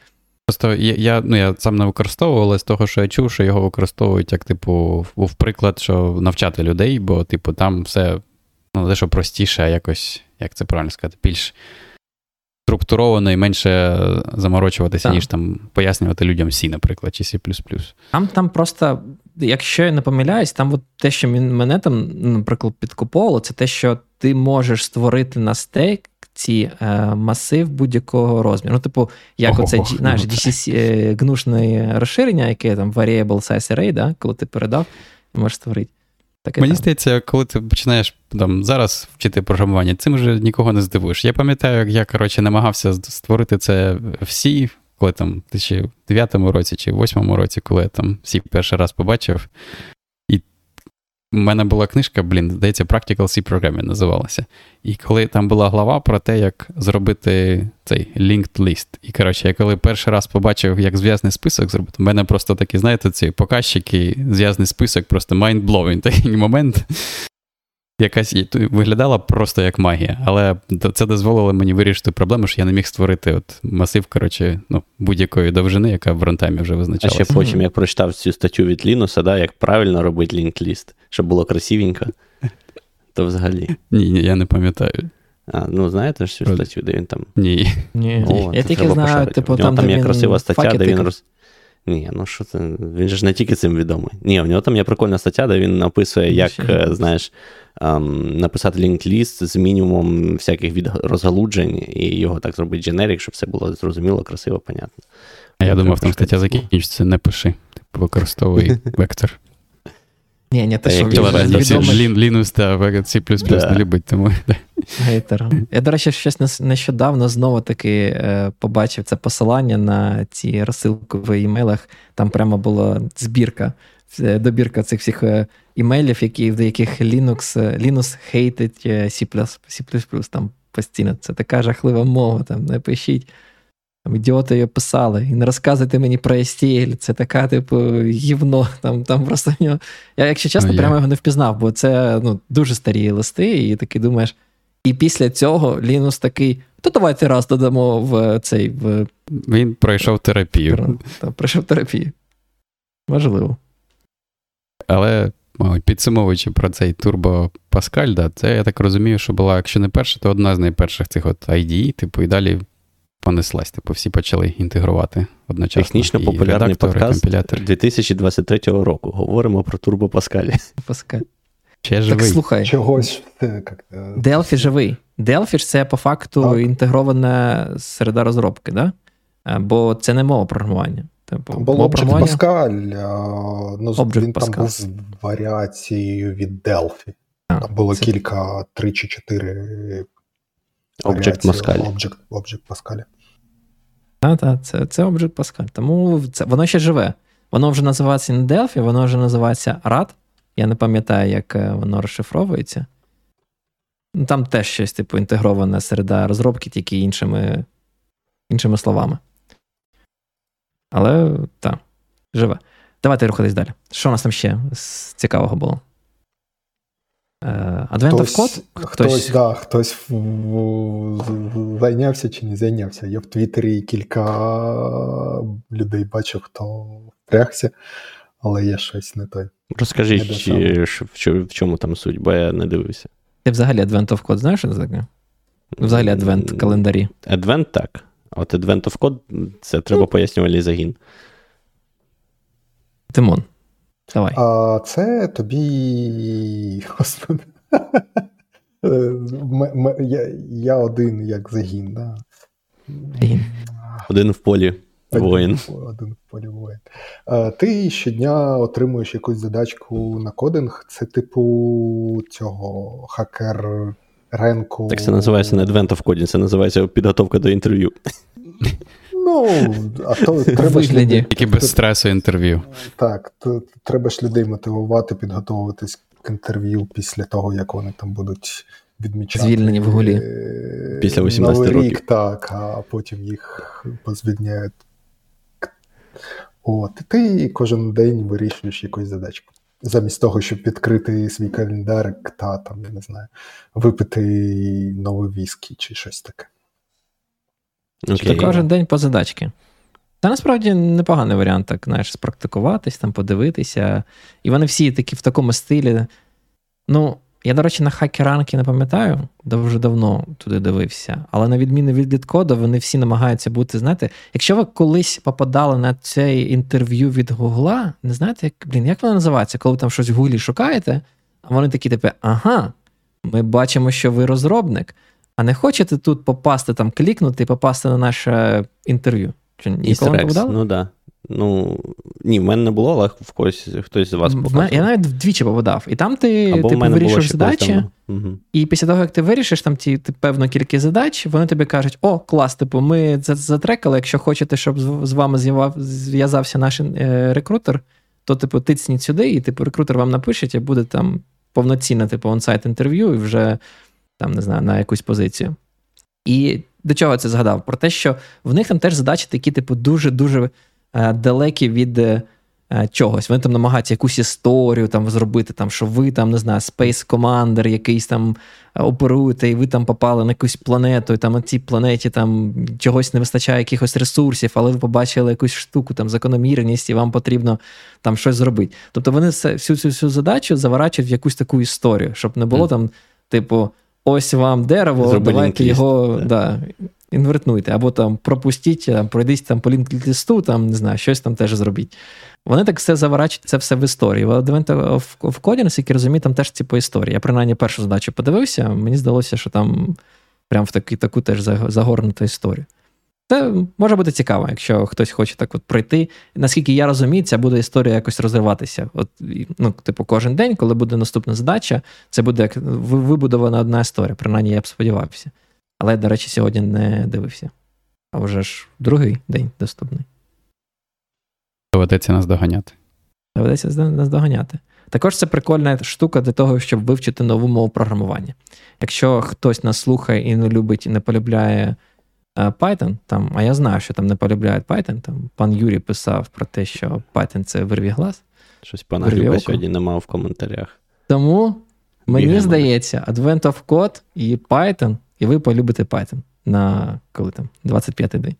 Просто я я, ну, я сам не використовував, але з того, що я чув, що його використовують як, типу, в приклад, що навчати людей, бо, типу, там все ну, дещо простіше, а якось, як це правильно сказати, більш структуровано і менше заморочуватися, так. ніж там пояснювати людям C, наприклад, чи C. Там там просто, якщо я не помиляюсь, там от те, що мене там, наприклад, підкуповувало, це те, що ти можеш створити на стейк ці е, масив будь-якого розміру. Ну, типу, як оце знаєш, DCC, е, гнушне розширення, яке там variable size array, да, коли ти передав, можеш створити. Таке Мені там. здається, коли ти починаєш там, зараз вчити програмування, цим вже нікого не здивуєш. Я пам'ятаю, як я коротше, намагався створити це в C, коли там чи в 9 році чи в 8 році, коли я там C перший раз побачив. В мене була книжка, блін, здається, Practical C Programming називалася. І коли там була глава про те, як зробити цей linked list. І коротше, я коли перший раз побачив, як зв'язний список зробити, в мене просто такі, знаєте, ці показчики, зв'язний список, просто mind-blowing такий момент. Якась виглядала просто як магія, але це дозволило мені вирішити проблему, що я не міг створити от масив коротше, ну, будь-якої довжини, яка в рантаймі вже визначалася. А ще потім, як прочитав цю статтю від Лінуса, да, як правильно робити лінк-ліст, щоб було красивенько, то взагалі. Ні, ні, я не пам'ятаю. А, Ну, знаєте ж цю статтю, де він там. Ні. Ні. О, Я тільки знаю, типу, там, там є красива стаття, де він роз. Ні, ну що це? Він ж не тільки цим відомий. Ні, в нього там є прикольна стаття, де він описує, як, Ще. знаєш, ем, написати лінк-ліст з мінімумом всяких від розгалуджень, і його так зробити дженерік, щоб все було зрозуміло, красиво, понятно. А я думав, там стаття закінчиться, не пиши. Типу, використовуй вектор. Ні, ні, те, що Лінус та C++ не любить, тому. Гейтер. Я, до речі, щось нещодавно знову таки е, побачив це посилання на ці розсилки в імейлах. Там прямо була збірка, добірка цих всіх е, імейлів, які, в яких Linux Linux хейтить C++. Там постійно. Це така жахлива мова, там не пишіть. Там ідіоти її писали. І не розказуйте мені про STL. Це така, типу, гівно. Там там просто нього. Я, якщо чесно, прямо його не впізнав, бо це ну, дуже старі листи, і такий думаєш. І після цього Лінус такий: то давайте раз додамо в цей. в... Він пройшов терапію. Так, пройшов терапію. Можливо. Але підсумовуючи про цей Turbo Pascal, да, це я так розумію, що була, якщо не перша, то одна з найперших цих от IDE, типу, і далі понеслась. Типу, всі почали інтегрувати одночасно. Технічно популярний подкаст компілятор. 2023 року. Говоримо про Turbo Pascal. Pascal. Ще живий. Так, слухай. Чогось. Delphi живий. Delphi це по факту так. інтегрована середа розробки, да? бо це не мова програмування. Типу, там було Object Pascal, ну, Object він Pascal. там був з варіацією від Delphi. А, там було це... кілька, три чи чотири Object Pascal. Object, Object Pascal. Так, так, це це Object Pascal. Тому це, воно ще живе. Воно вже називається не Delphi, воно вже називається RAD. Я не пам'ятаю, як е, воно розшифровується. Ну, Там теж щось, типу, інтегрована середа розробки, тільки іншими, іншими словами. Але так, живе. Давайте рухатись далі. Що у нас там ще з цікавого було? Advent of Code? Хтось, хтось, да, хтось зайнявся чи не зайнявся. Я в Твіттері кілька людей бачив, хто впрягся, але є щось не той. Розкажіть, чи, в чому там суть, бо я не дивився. Ти взагалі Advent of Code знаєш, що це таке? Взагалі Advent календарі. Advent так. От Advent of Code це треба пояснювальний загін. Тимон. Давай. А це тобі. Господи. Я я один як загін, да? Один в полі воїн. Один в полі воїн. Ти щодня отримуєш якусь задачку на кодинг. Це типу цього хакер ренку. Так це називається не Advent of Coding, це називається підготовка до інтерв'ю. Ну, а то треба ж людей... Тільки без стресу інтерв'ю. Так, то треба ж людей мотивувати, підготовитись к інтерв'ю після того, як вони там будуть відмічати. Звільнені в гулі. Е, після 18 Новий років. рік, так, а потім їх позвільняють. От, і ти кожен день вирішуєш якусь задачку. Замість того, щоб відкрити свій календарик та там, я не знаю, випити новий віскі чи щось таке. Okay. Тобто кожен день по задачки. Та насправді непоганий варіант, так, знаєш, спрактикуватись, там, подивитися. І вони всі такі в такому стилі. Ну, я, до речі, на хакеранки не пам'ятаю, дуже давно туди дивився. Але на відміну від літкоду, вони всі намагаються бути, знаєте, якщо ви колись попадали на це інтерв'ю від Гугла, не знаєте, як блін, як воно називається, коли ви там щось в Гуглі шукаєте, а вони такі типу, ага, ми бачимо, що ви розробник. А не хочете тут попасти, там, клікнути і попасти на наше інтерв'ю? Чи ніколи не попадали? Ну да. Ну, ні, в мене не було, але в когось хтось з вас показував. Я навіть вдвічі попадав. І там ти Або вирішуєш задачі, угу. і після того, як ти вирішиш там ті, ти, певну кількість задач, вони тобі кажуть: о, клас, типу, ми це затрекали. Якщо хочете, щоб з вами зв'язався наш е, рекрутер, то типу тицніть сюди, і типу рекрутер вам напише, і буде там повноцінне типу онсайт інтерв'ю, і вже там не знаю, на якусь позицію. І до чого я це згадав? Про те, що в них там теж задачі такі, типу, дуже-дуже е, далекі від е, чогось. Вони там намагаються якусь історію там зробити, там, що ви там, не знаю, Space Commander якийсь там е, оперуєте, і ви там попали на якусь планету, і там на цій планеті там чогось не вистачає якихось ресурсів, але ви побачили якусь штуку, там закономірність, і вам потрібно там щось зробити. Тобто вони всю цю всю задачу заворачують в якусь таку історію, щоб не було mm. там, типу ось вам дерево, Зробили давайте його да, інвертнуйте, або там пропустіть, пройдіть там по лінк-лісту, там, не знаю, щось там теж зробіть. Вони так все заворачують, це все в історії. В of Coding, наскільки розумію, там теж ці по історії. Я принаймні першу задачу подивився, мені здалося, що там прям в таку, таку теж загорнута історію. Це може бути цікаво, якщо хтось хоче так от пройти. Наскільки я розумію, ця буде історія якось розвиватися. От, ну, Типу, кожен день, коли буде наступна задача, це буде як вибудована одна історія. Принаймні, я б сподівався. Але, до речі, сьогодні не дивився. А вже ж другий день доступний. Доведеться нас доганяти. Доведеться нас доганяти. Також це прикольна штука для того, щоб вивчити нову мову програмування. Якщо хтось нас слухає і не любить і не полюбляє Python, там, а я знаю, що там не полюбляють Python, там пан Юрій писав про те, що Python це вирві глаз. Щось пана Гліба сьогодні немає в коментарях. Тому мені Бігемо. здається, Advent of Code і Python, і ви полюбите Python на коли там 25-й день.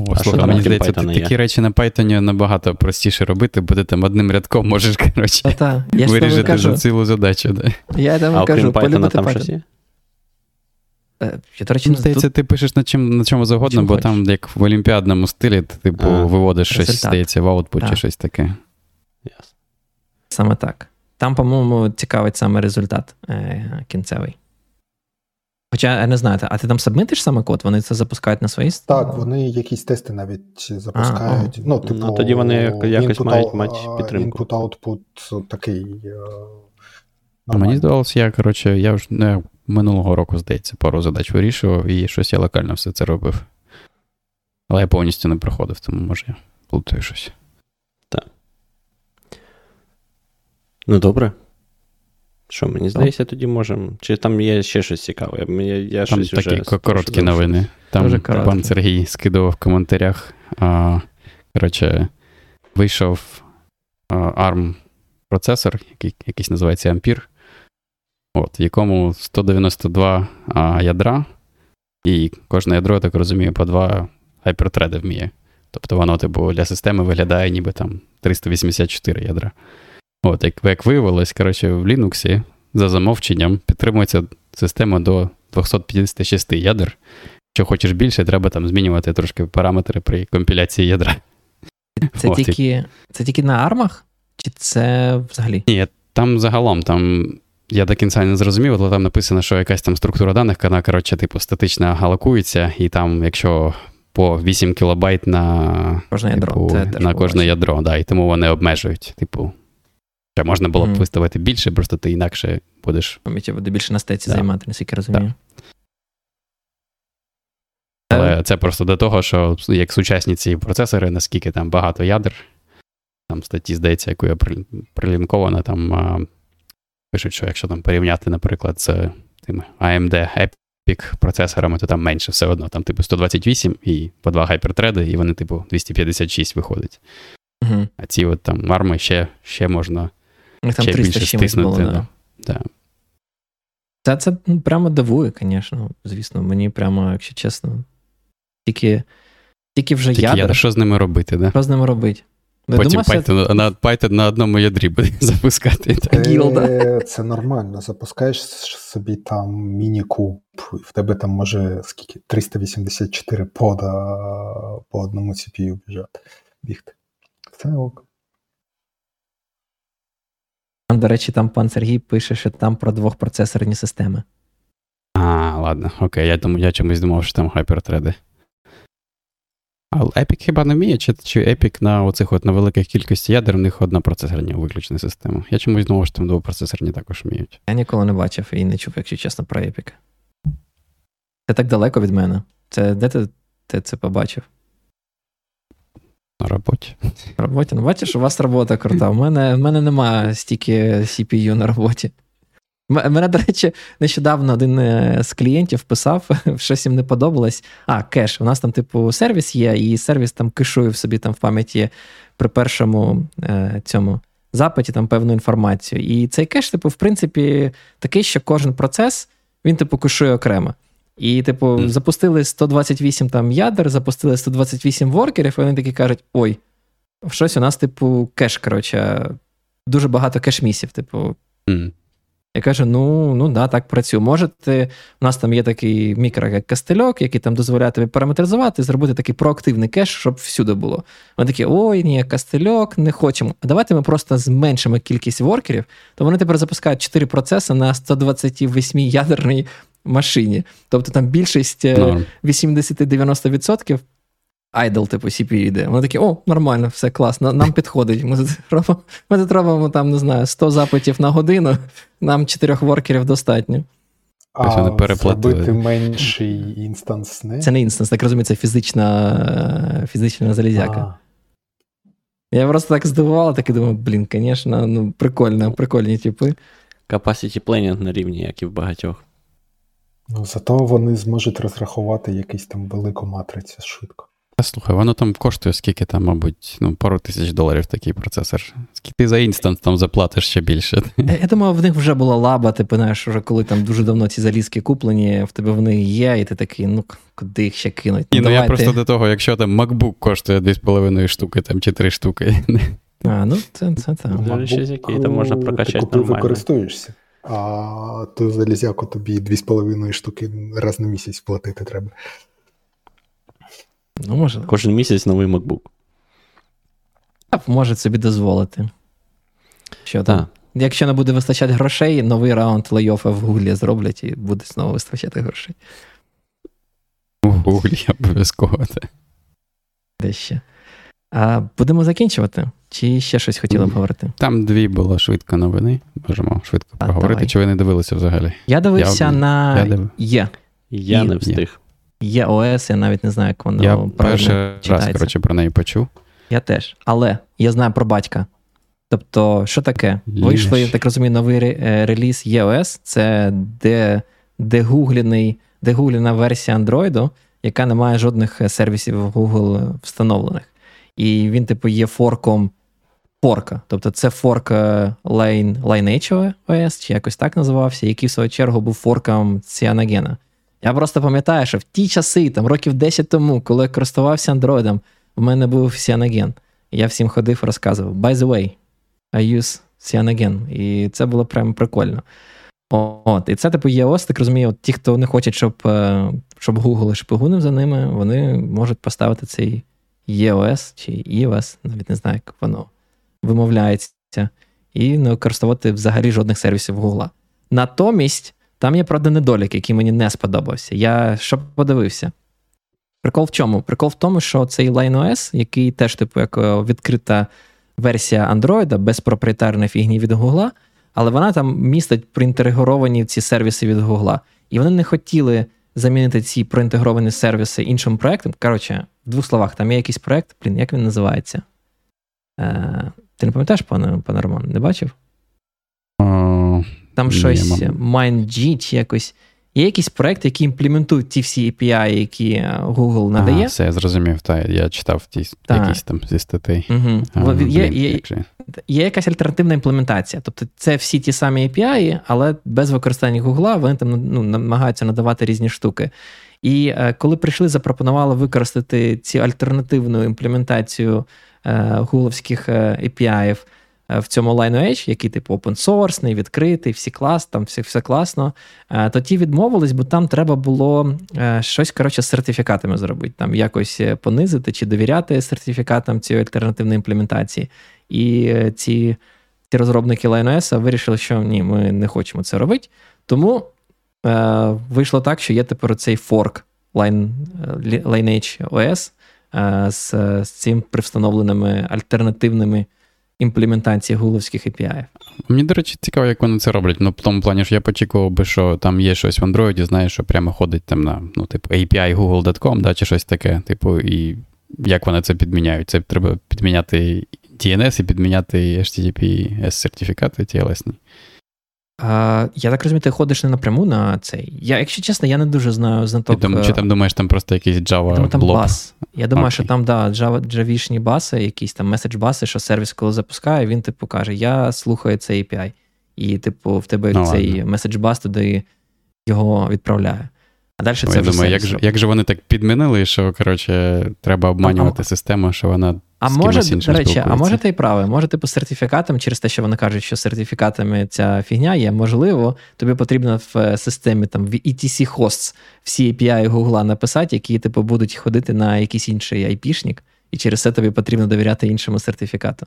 О, а слухай, мені здається, такі речі на Python набагато простіше робити, бо ти там одним рядком можеш коротше, та, я вирішити кажу. за цілу задачу. Да. Я там а кажу, полюбити там щось є? Е, я, до речі, ну, Здається, тут... ти пишеш на чим, на чому завгодно, чим бо хочеш. там, як в олімпіадному стилі, ти типу а, виводиш результат. щось, здається, в аутпут чи щось таке. Yes. Саме так. Там, по-моєму, цікавить саме результат е, кінцевий. Хоча я не знаю, а ти там сабмитиш саме код? Вони це запускають на свої Так, вони якісь тести навіть запускають. А, ну, типу, ну, тоді вони якось мають мати підтримку. Input-output такий. Uh, Мені здавалося, я коротше, я вже не минулого року, здається, пару задач вирішував і щось я локально все це робив. Але я повністю не проходив, тому може я плутаю щось. Так. Ну, добре. Що, мені здається, тоді можемо. Чи там є ще щось цікаве? Я, я Там щось такі вже короткі новини. Там пан Сергій скидував в коментарях. А, Коротше, вийшов а, ARM процесор, який якийсь називається Ampere, от, в якому 192 а, ядра, і кожне ядро, я так розумію, по два гайпертреди вміє. Тобто воно, типу, для системи виглядає ніби там 384 ядра. От, як як виявилось, коротше, в Linux за замовченням підтримується система до 256 ядер. Якщо хочеш більше, треба там змінювати трошки параметри при компіляції ядра. Це От, тільки це тільки на армах? Чи це взагалі? Ні, там загалом там. Я до кінця не зрозумів, але там написано, що якась там структура даних, вона, коротше, типу, статично галакується, і там, якщо по 8 кілобайт на кожне ядро, типу, на кожне ядро, да, і тому вони обмежують. Типу, Ще можна було б mm. виставити більше, просто ти інакше будеш. Пам'яті буде більше на стеці да. займати, наскільки розумію. Але це просто до того, що як сучасні ці процесори, наскільки там багато ядер, там статті, здається, яку я прилінкована, там пишуть, що якщо там порівняти, наприклад, з тими AMD Epic процесорами, то там менше все одно. Там, типу, 128 і по два гайпертреди, і вони, типу, 256 виходить. Угу. А ці от там арми ще ще можна там ще 300 більше стиснути. Було, да. Да. Це, це ну, прямо дивує, звісно. Звісно, мені прямо, якщо чесно, тільки тільки вже тільки ядер. Що з ними робити, да? Що з ними робити? Потім Python, на Python на одному ядрі буде запускати. Е, це нормально. Запускаєш собі там міні-куб, в тебе там може скільки 384 пода по одному CPU біжати, бігти. Це ок. Там, до речі, там пан Сергій пише, що там про двохпроцесорні системи. А, ладно, окей, я тому я чомусь думав, що там хайпертреди. А Epic хіба не вміє, чи чи Epic на оцих от на великих кількості ядер в них одна процесорні виключна система? Я чомусь думав, що там двопроцесорні також вміють. Я ніколи не бачив і не чув, якщо чесно, про Epic. Це так далеко від мене. Це Де ти, ти це побачив? На роботі. На роботі. Ну, бачиш, у вас робота крута. У мене в мене немає стільки CPU на роботі. Мене, до речі, нещодавно один е, з клієнтів писав, щось їм не подобалось. А, кеш. У нас там, типу, сервіс є, і сервіс там кешує в собі там в пам'яті при першому е, цьому запиті там певну інформацію. І цей кеш, типу, в принципі, такий, що кожен процес він, типу, кешує окремо. І, типу, mm. запустили 128 там ядер, запустили 128 воркерів, і вони такі кажуть: ой, щось у нас, типу, кеш, коротше, дуже багато кеш-місів. Типу. Mm. Я кажу: ну, ну да, так працює. Можете, у нас там є такий мікро, як кастельок, який там дозволяє тобі параметризувати, зробити такий проактивний кеш, щоб всюди було. Вони такі, ой, ні, кастельок, не хочемо. А давайте ми просто зменшимо кількість воркерів, то вони тепер запускають 4 процеси на 128 ядерний машині. Тобто там більшість 80-90% idle, типу, CPU йде. Вони такі, о, нормально, все класно, нам підходить. Ми тут робимо, ми тут робимо там, не знаю, 100 запитів на годину, нам 4 воркерів достатньо. А зробити менший instance не? Це не instance, так розумію, це фізична фізична залізяка. А. Я просто так здивувала, так і думаю, блін, звісно, ну, прикольно, прикольні типи. Capacity planning на рівні, як і в багатьох. Ну, Зато вони зможуть розрахувати якийсь там велику матрицю швидко. Слухай, воно там коштує скільки там, мабуть, ну, пару тисяч доларів такий процесор. Скільки ти за інстанс там заплатиш ще більше. Я думаю, в них вже була лаба, ти знаєш, вже коли там дуже давно ці залізки куплені, в тебе вони є, і ти такий, ну куди їх ще кинуть? Ні, ну, ну я просто до того, якщо там MacBook коштує 2,5 штуки там, чи 3 штуки. А, ну це це так. який там можна прокачати ти нормально. використовуєшся. А ту залізяку тобі 2,5 штуки раз на місяць платити треба. Ну, може. Кожен місяць новий MacBook. Може собі дозволити. Що там? Якщо не буде вистачати грошей, новий раунд лейофа в Гуглі зроблять і буде знову вистачати грошей. У Гуглі обов'язково. Де ще? А Будемо закінчувати? Чи ще щось хотіли б говорити? Там дві було швидко новини. Можемо швидко а, проговорити. Давай. Чи ви не дивилися взагалі? Я дивився я, на я див... Є. Я не встиг. Є ОС, я навіть не знаю, як воно я перший раз, коротше, про неї почув. Я теж. Але я знаю про батька. Тобто, що таке? Вийшли, я так розумію, новий е, реліз EOS, це де, дегугліна версія Android, яка не має жодних е, сервісів Google встановлених. І він, типу, є форком форка. Тобто це форк е, Lineage OS, чи якось так називався, який в свою чергу був форком Cyanogen. Я просто пам'ятаю, що в ті часи, там років 10 тому, коли я користувався андроїдом, у мене був Cyanogen. Я всім ходив розказував: By the way, I use Cyanogen. І це було прям прикольно. От, І це, типу, ЄОС, так розумію, от ті, хто не хочуть, щоб е, щоб Google шпигунив за ними, вони можуть поставити цей EOS чи EOS, навіть не знаю, як воно вимовляється, і не використовувати взагалі жодних сервісів Google. Натомість. Там є, правда, недолік, який мені не сподобався. Я що подивився. Прикол в чому? Прикол в тому, що цей LineOS, який теж, типу, як е, відкрита версія Android, без проприєтарної фігні від Гугла, але вона там містить проінтегровані ці сервіси від Гугла. І вони не хотіли замінити ці проінтегровані сервіси іншим проектом. Коротше, в двох словах, там є якийсь проект, блін, як він називається? Е, Ти не пам'ятаєш, пане пане Роман, не бачив? Там щось MindG чи якось. Є якісь проекти, які імплементують ті всі API, які е, Google надає. А, Все, я зрозумів, так, я читав ті, якісь там зі статей. Угу. А, є, блін, є, є якась альтернативна імплементація. Тобто це всі ті самі API, але без використання Google вони там ну, намагаються надавати різні штуки. І е, коли прийшли, запропонували використати цю альтернативну імплементацію е, гугловських е, API в цьому LineOH, який типу source, відкритий, всі клас, там все все класно, е, то ті відмовились, бо там треба було е, щось коротше, з сертифікатами зробити, там якось понизити чи довіряти сертифікатам цієї альтернативної імплементації. І ці ці розробники LineOS вирішили, що ні, ми не хочемо це робити. Тому е, вийшло так, що є тепер цей форк Line, Lineage OS е, з, з цим привстановленими альтернативними імплементації гугловських API. Мені, до речі, цікаво, як вони це роблять. Ну, в тому плані, що я очікував би, що там є щось в Android, знаєш, що прямо ходить там на ну, типу, API google.com, да, чи щось таке, типу, і як вони це підміняють? Це треба підміняти DNS і підміняти https сертифікати TLS. А, Я так розумію, ти ходиш не напряму на цей. Я, Якщо чесно, я не дуже знаю знаток. Ти, чи там думаєш, там просто якийсь Java думаю, там бас. Я думаю, okay. що там да, Java, джавішні баси, якісь там меседж-баси, що сервіс, коли запускає, він типу каже: Я слухаю цей API. І, типу, в тебе ну, цей меседж-бас туди його відправляє. А далі ну, це я вже думаю, як же, як же вони так підмінили, що коротше, треба обманювати а, систему, що вона а може, до речі, а може ти і правий, може, типу, сертифікатом, через те, що вони кажуть, що сертифікатами ця фігня є, можливо, тобі потрібно в е, системі там в ETC Hosts всі API Google написати, які типу будуть ходити на якийсь інший IP-шник, і через це тобі потрібно довіряти іншому сертифікату.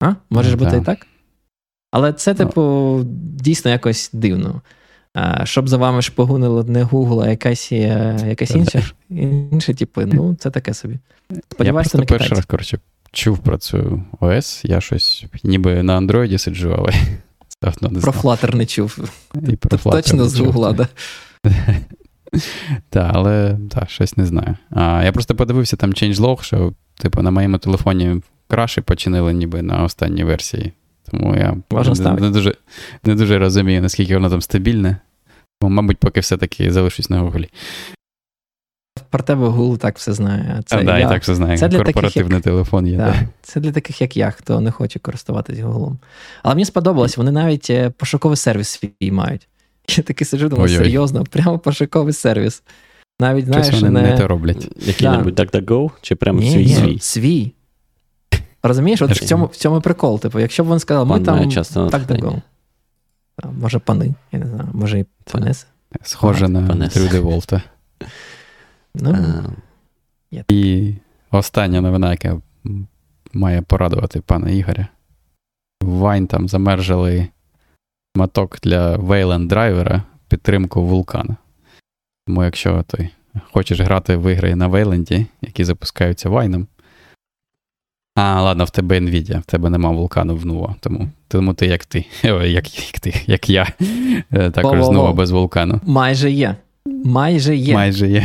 А? Може ну, бути і так? Але це, ну. типу, дійсно якось дивно. Щоб за вами шпигунило не Google, а якась якась інша, інші типи, ну, це таке собі. Сподіваюся, Я просто перший раз, коротше, чув про цю ОС, я щось ніби на Android сиджу, але давно не Про Flutter не чув. І про Flutter Точно з Google, да. Так, але так, щось не знаю. А, Я просто подивився там changelog, що, типу, на моєму телефоні краші починили ніби на останній версії. Тому я не, не дуже не дуже розумію, наскільки воно там стабільне. Тому, мабуть, поки все-таки залишусь на Гуглі. Про тебе Google так все знає. Це а, да, я, так все знаю. Це для Корпоративний таких, телефон є. Да, да. Це для таких, як я, хто не хоче користуватись Google. Але мені сподобалось, вони навіть е, пошуковий сервіс свій мають. Я таки сиджу, думаю, серйозно, прямо пошуковий сервіс. Навіть, знаєш, вони не... не те роблять. Який-небудь да. DuckDuckGo, чи прямо ні, свій ні, свій? Свій. Розумієш, от в цьому в цьому прикол. Типу, якщо б він сказав, ми там DuckDuckGo. Може, пани, я не знаю, може і панеси. Схоже на 3D Волта. Ну, а, І остання новина, яка має порадувати пана Ігоря. Вайн там замержили моток для Wayland драйвера підтримку вулкана. Тому якщо ти хочеш грати в ігри на Вейленді, які запускаються вайном. А, ладно, в тебе Nvidia, в тебе нема вулкану в Nuvo, тому тому ти як ти, Ой, як як ти, як я, е, також знову без вулкану. Майже є. Майже є. Майже є.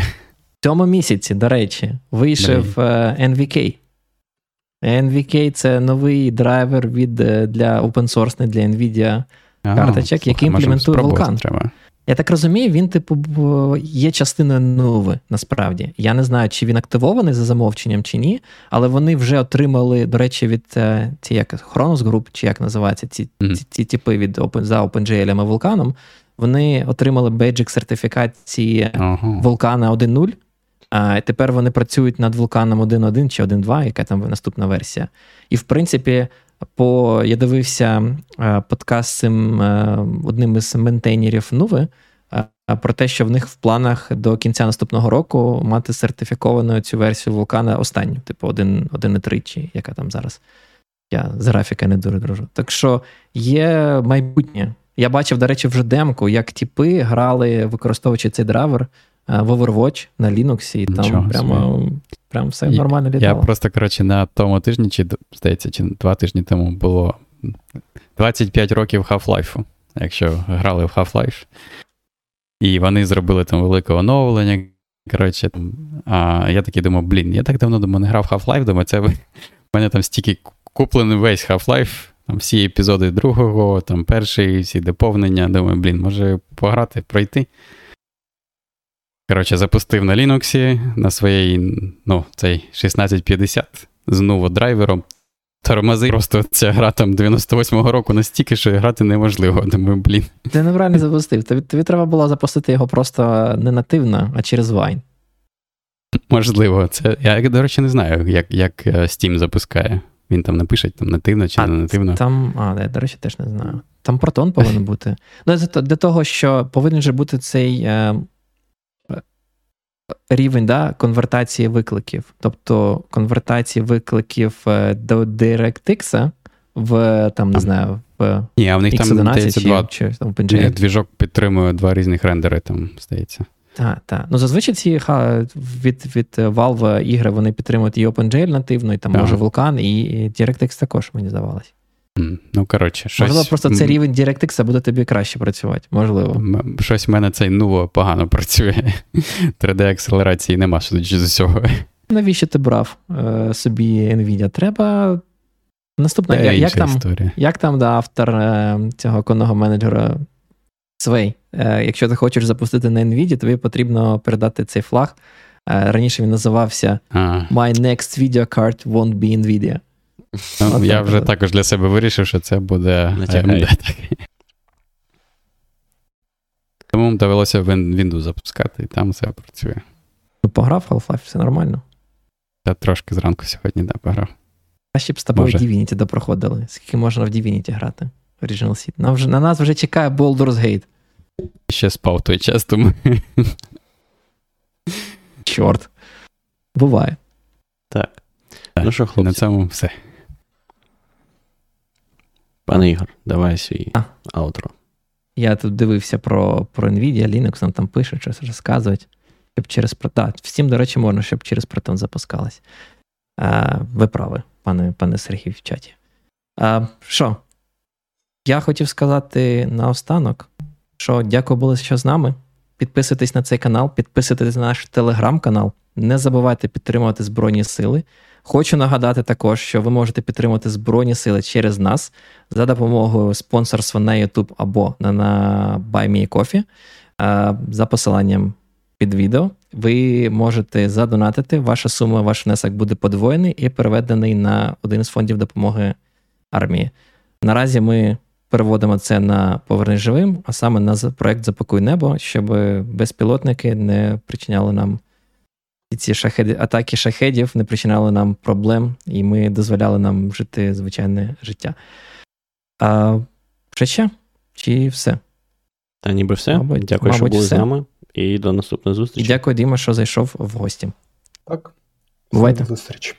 В цьому місяці, до речі, вийшов uh, е, NVK. NVK це новий драйвер від е, для open source, для NVIDIA карточок, який імплементує вулкан. Треба. Я так розумію, він, типу, є частиною нови, насправді. Я не знаю, чи він активований за замовченням, чи ні, але вони вже отримали, до речі, від е, ці як Chronos Group, чи як називаються ці mm-hmm. ці, ці типи від за OpenGL і вулканом. Вони отримали бейджик сертифікації uh-huh. вулкана 1.0. А тепер вони працюють над вулканом 1.1 чи 1.2, яка там наступна версія. І в принципі, по я дивився е, подкаст цим е, одним із ментейнерів Нуви е, про те, що в них в планах до кінця наступного року мати сертифіковану цю версію вулкана останню, типу 1.3, чи яка там зараз. Я з графіка не дуже дружу. Так що є майбутнє. Я бачив, до речі, вже демку, як тіпи грали, використовуючи цей драйвер в Overwatch на Linux, і там Нічого прямо прямо все я, нормально літало. Я просто, коротше, на тому тижні, чи здається, чи два тижні тому було 25 років Half-Life, якщо грали в Half-Life. І вони зробили там велике оновлення. Коротше, а я такий думав, блін, я так давно думаю, не грав Half-Life, думаю, це в мене там стільки куплений весь Half-Life, там всі епізоди другого, там перший, всі доповнення. Думаю, блін, може пограти, пройти. Коротше, запустив на Linux на своїй, ну, цей 1650 з драйвером. Тормози, просто ця гра там 98-го року настільки, що грати неможливо. Думаю, блін. Ти неправильно запустив. Тобі, тобі треба було запустити його просто не нативно, а через Vine. Можливо, це. Я, до речі, не знаю, як як е, Steam запускає. Він там напише там нативно чи а, не нативно. Там, а, я, до речі, теж не знаю. Там протон повинен бути. Ну, Для того, що повинен же бути цей е, рівень да, конвертації викликів. Тобто конвертації викликів е, до DirectX в там, не знаю, в Ні, а в них там здається, два чи, там, двіжок підтримує два різних рендери, там, здається. Так, так. Ну, зазвичай ці ха, від від Valve ігри вони підтримують і OpenGL нативно, і там може Vulkan, і DirectX також, мені здавалось. Ну, коротше, щось... Можливо, просто цей рівень DirectX буде тобі краще працювати. Можливо. Щось в мене цей Nuvo погано працює. 3D-акселерації нема судячи з усього. Навіщо ти брав е, собі Nvidia? Треба. Наступна, як, як там як там да, автор е, цього конного менеджера Свей? Е, якщо ти хочеш запустити на Nvidia, тобі потрібно передати цей флаг. Е, раніше він називався а. My next video card won't be Nvidia. Ну, Я вже також для себе вирішив, що це буде AMD. Тому довелося Windows запускати, і там все працює. Ну, пограв Half-Life, все нормально. Я трошки зранку сьогодні да, пограв. Краще б з тобою Divinity допроходили. Скільки можна в Divinity грати? Original Seed. На, вже, на нас вже чекає Baldur's Gate. Ще спав той час, тому. Чорт. Буває. Так. так. Ну що, хлопці? На цьому все. Пане Ігор, давай свій а. аутро. Я тут дивився про про Nvidia, Linux, нам там пише, щось розказують. Щоб через да, Всім, до речі, можна, щоб через Proton запускалось. А, Ви праві, пане пане Сергій в чаті. А, Що? Я хотів сказати наостанок, що дякую були, що з нами. Підписуйтесь на цей канал, підписуйтесь на наш телеграм-канал. Не забувайте підтримувати Збройні Сили. Хочу нагадати також, що ви можете підтримати Збройні Сили через нас за допомогою спонсорства на YouTube або на, BuyMeCoffee за посиланням під відео. Ви можете задонатити. Ваша сума, ваш внесок буде подвоєний і переведений на один з фондів допомоги армії. Наразі ми переводимо це на повернення живим, а саме на проект Запакуй небо, щоб безпілотники не причиняли нам і ці шахеди, атаки шахедів не причиняли нам проблем, і ми дозволяли нам жити звичайне життя. А Ще ще? Чи все? Та ніби все. Мабуть, Дякую, мабуть, що були все. з нами. І до наступної зустрічі. І дякую, Діма, що зайшов в гості. Так. Бувайте. До зустрічі.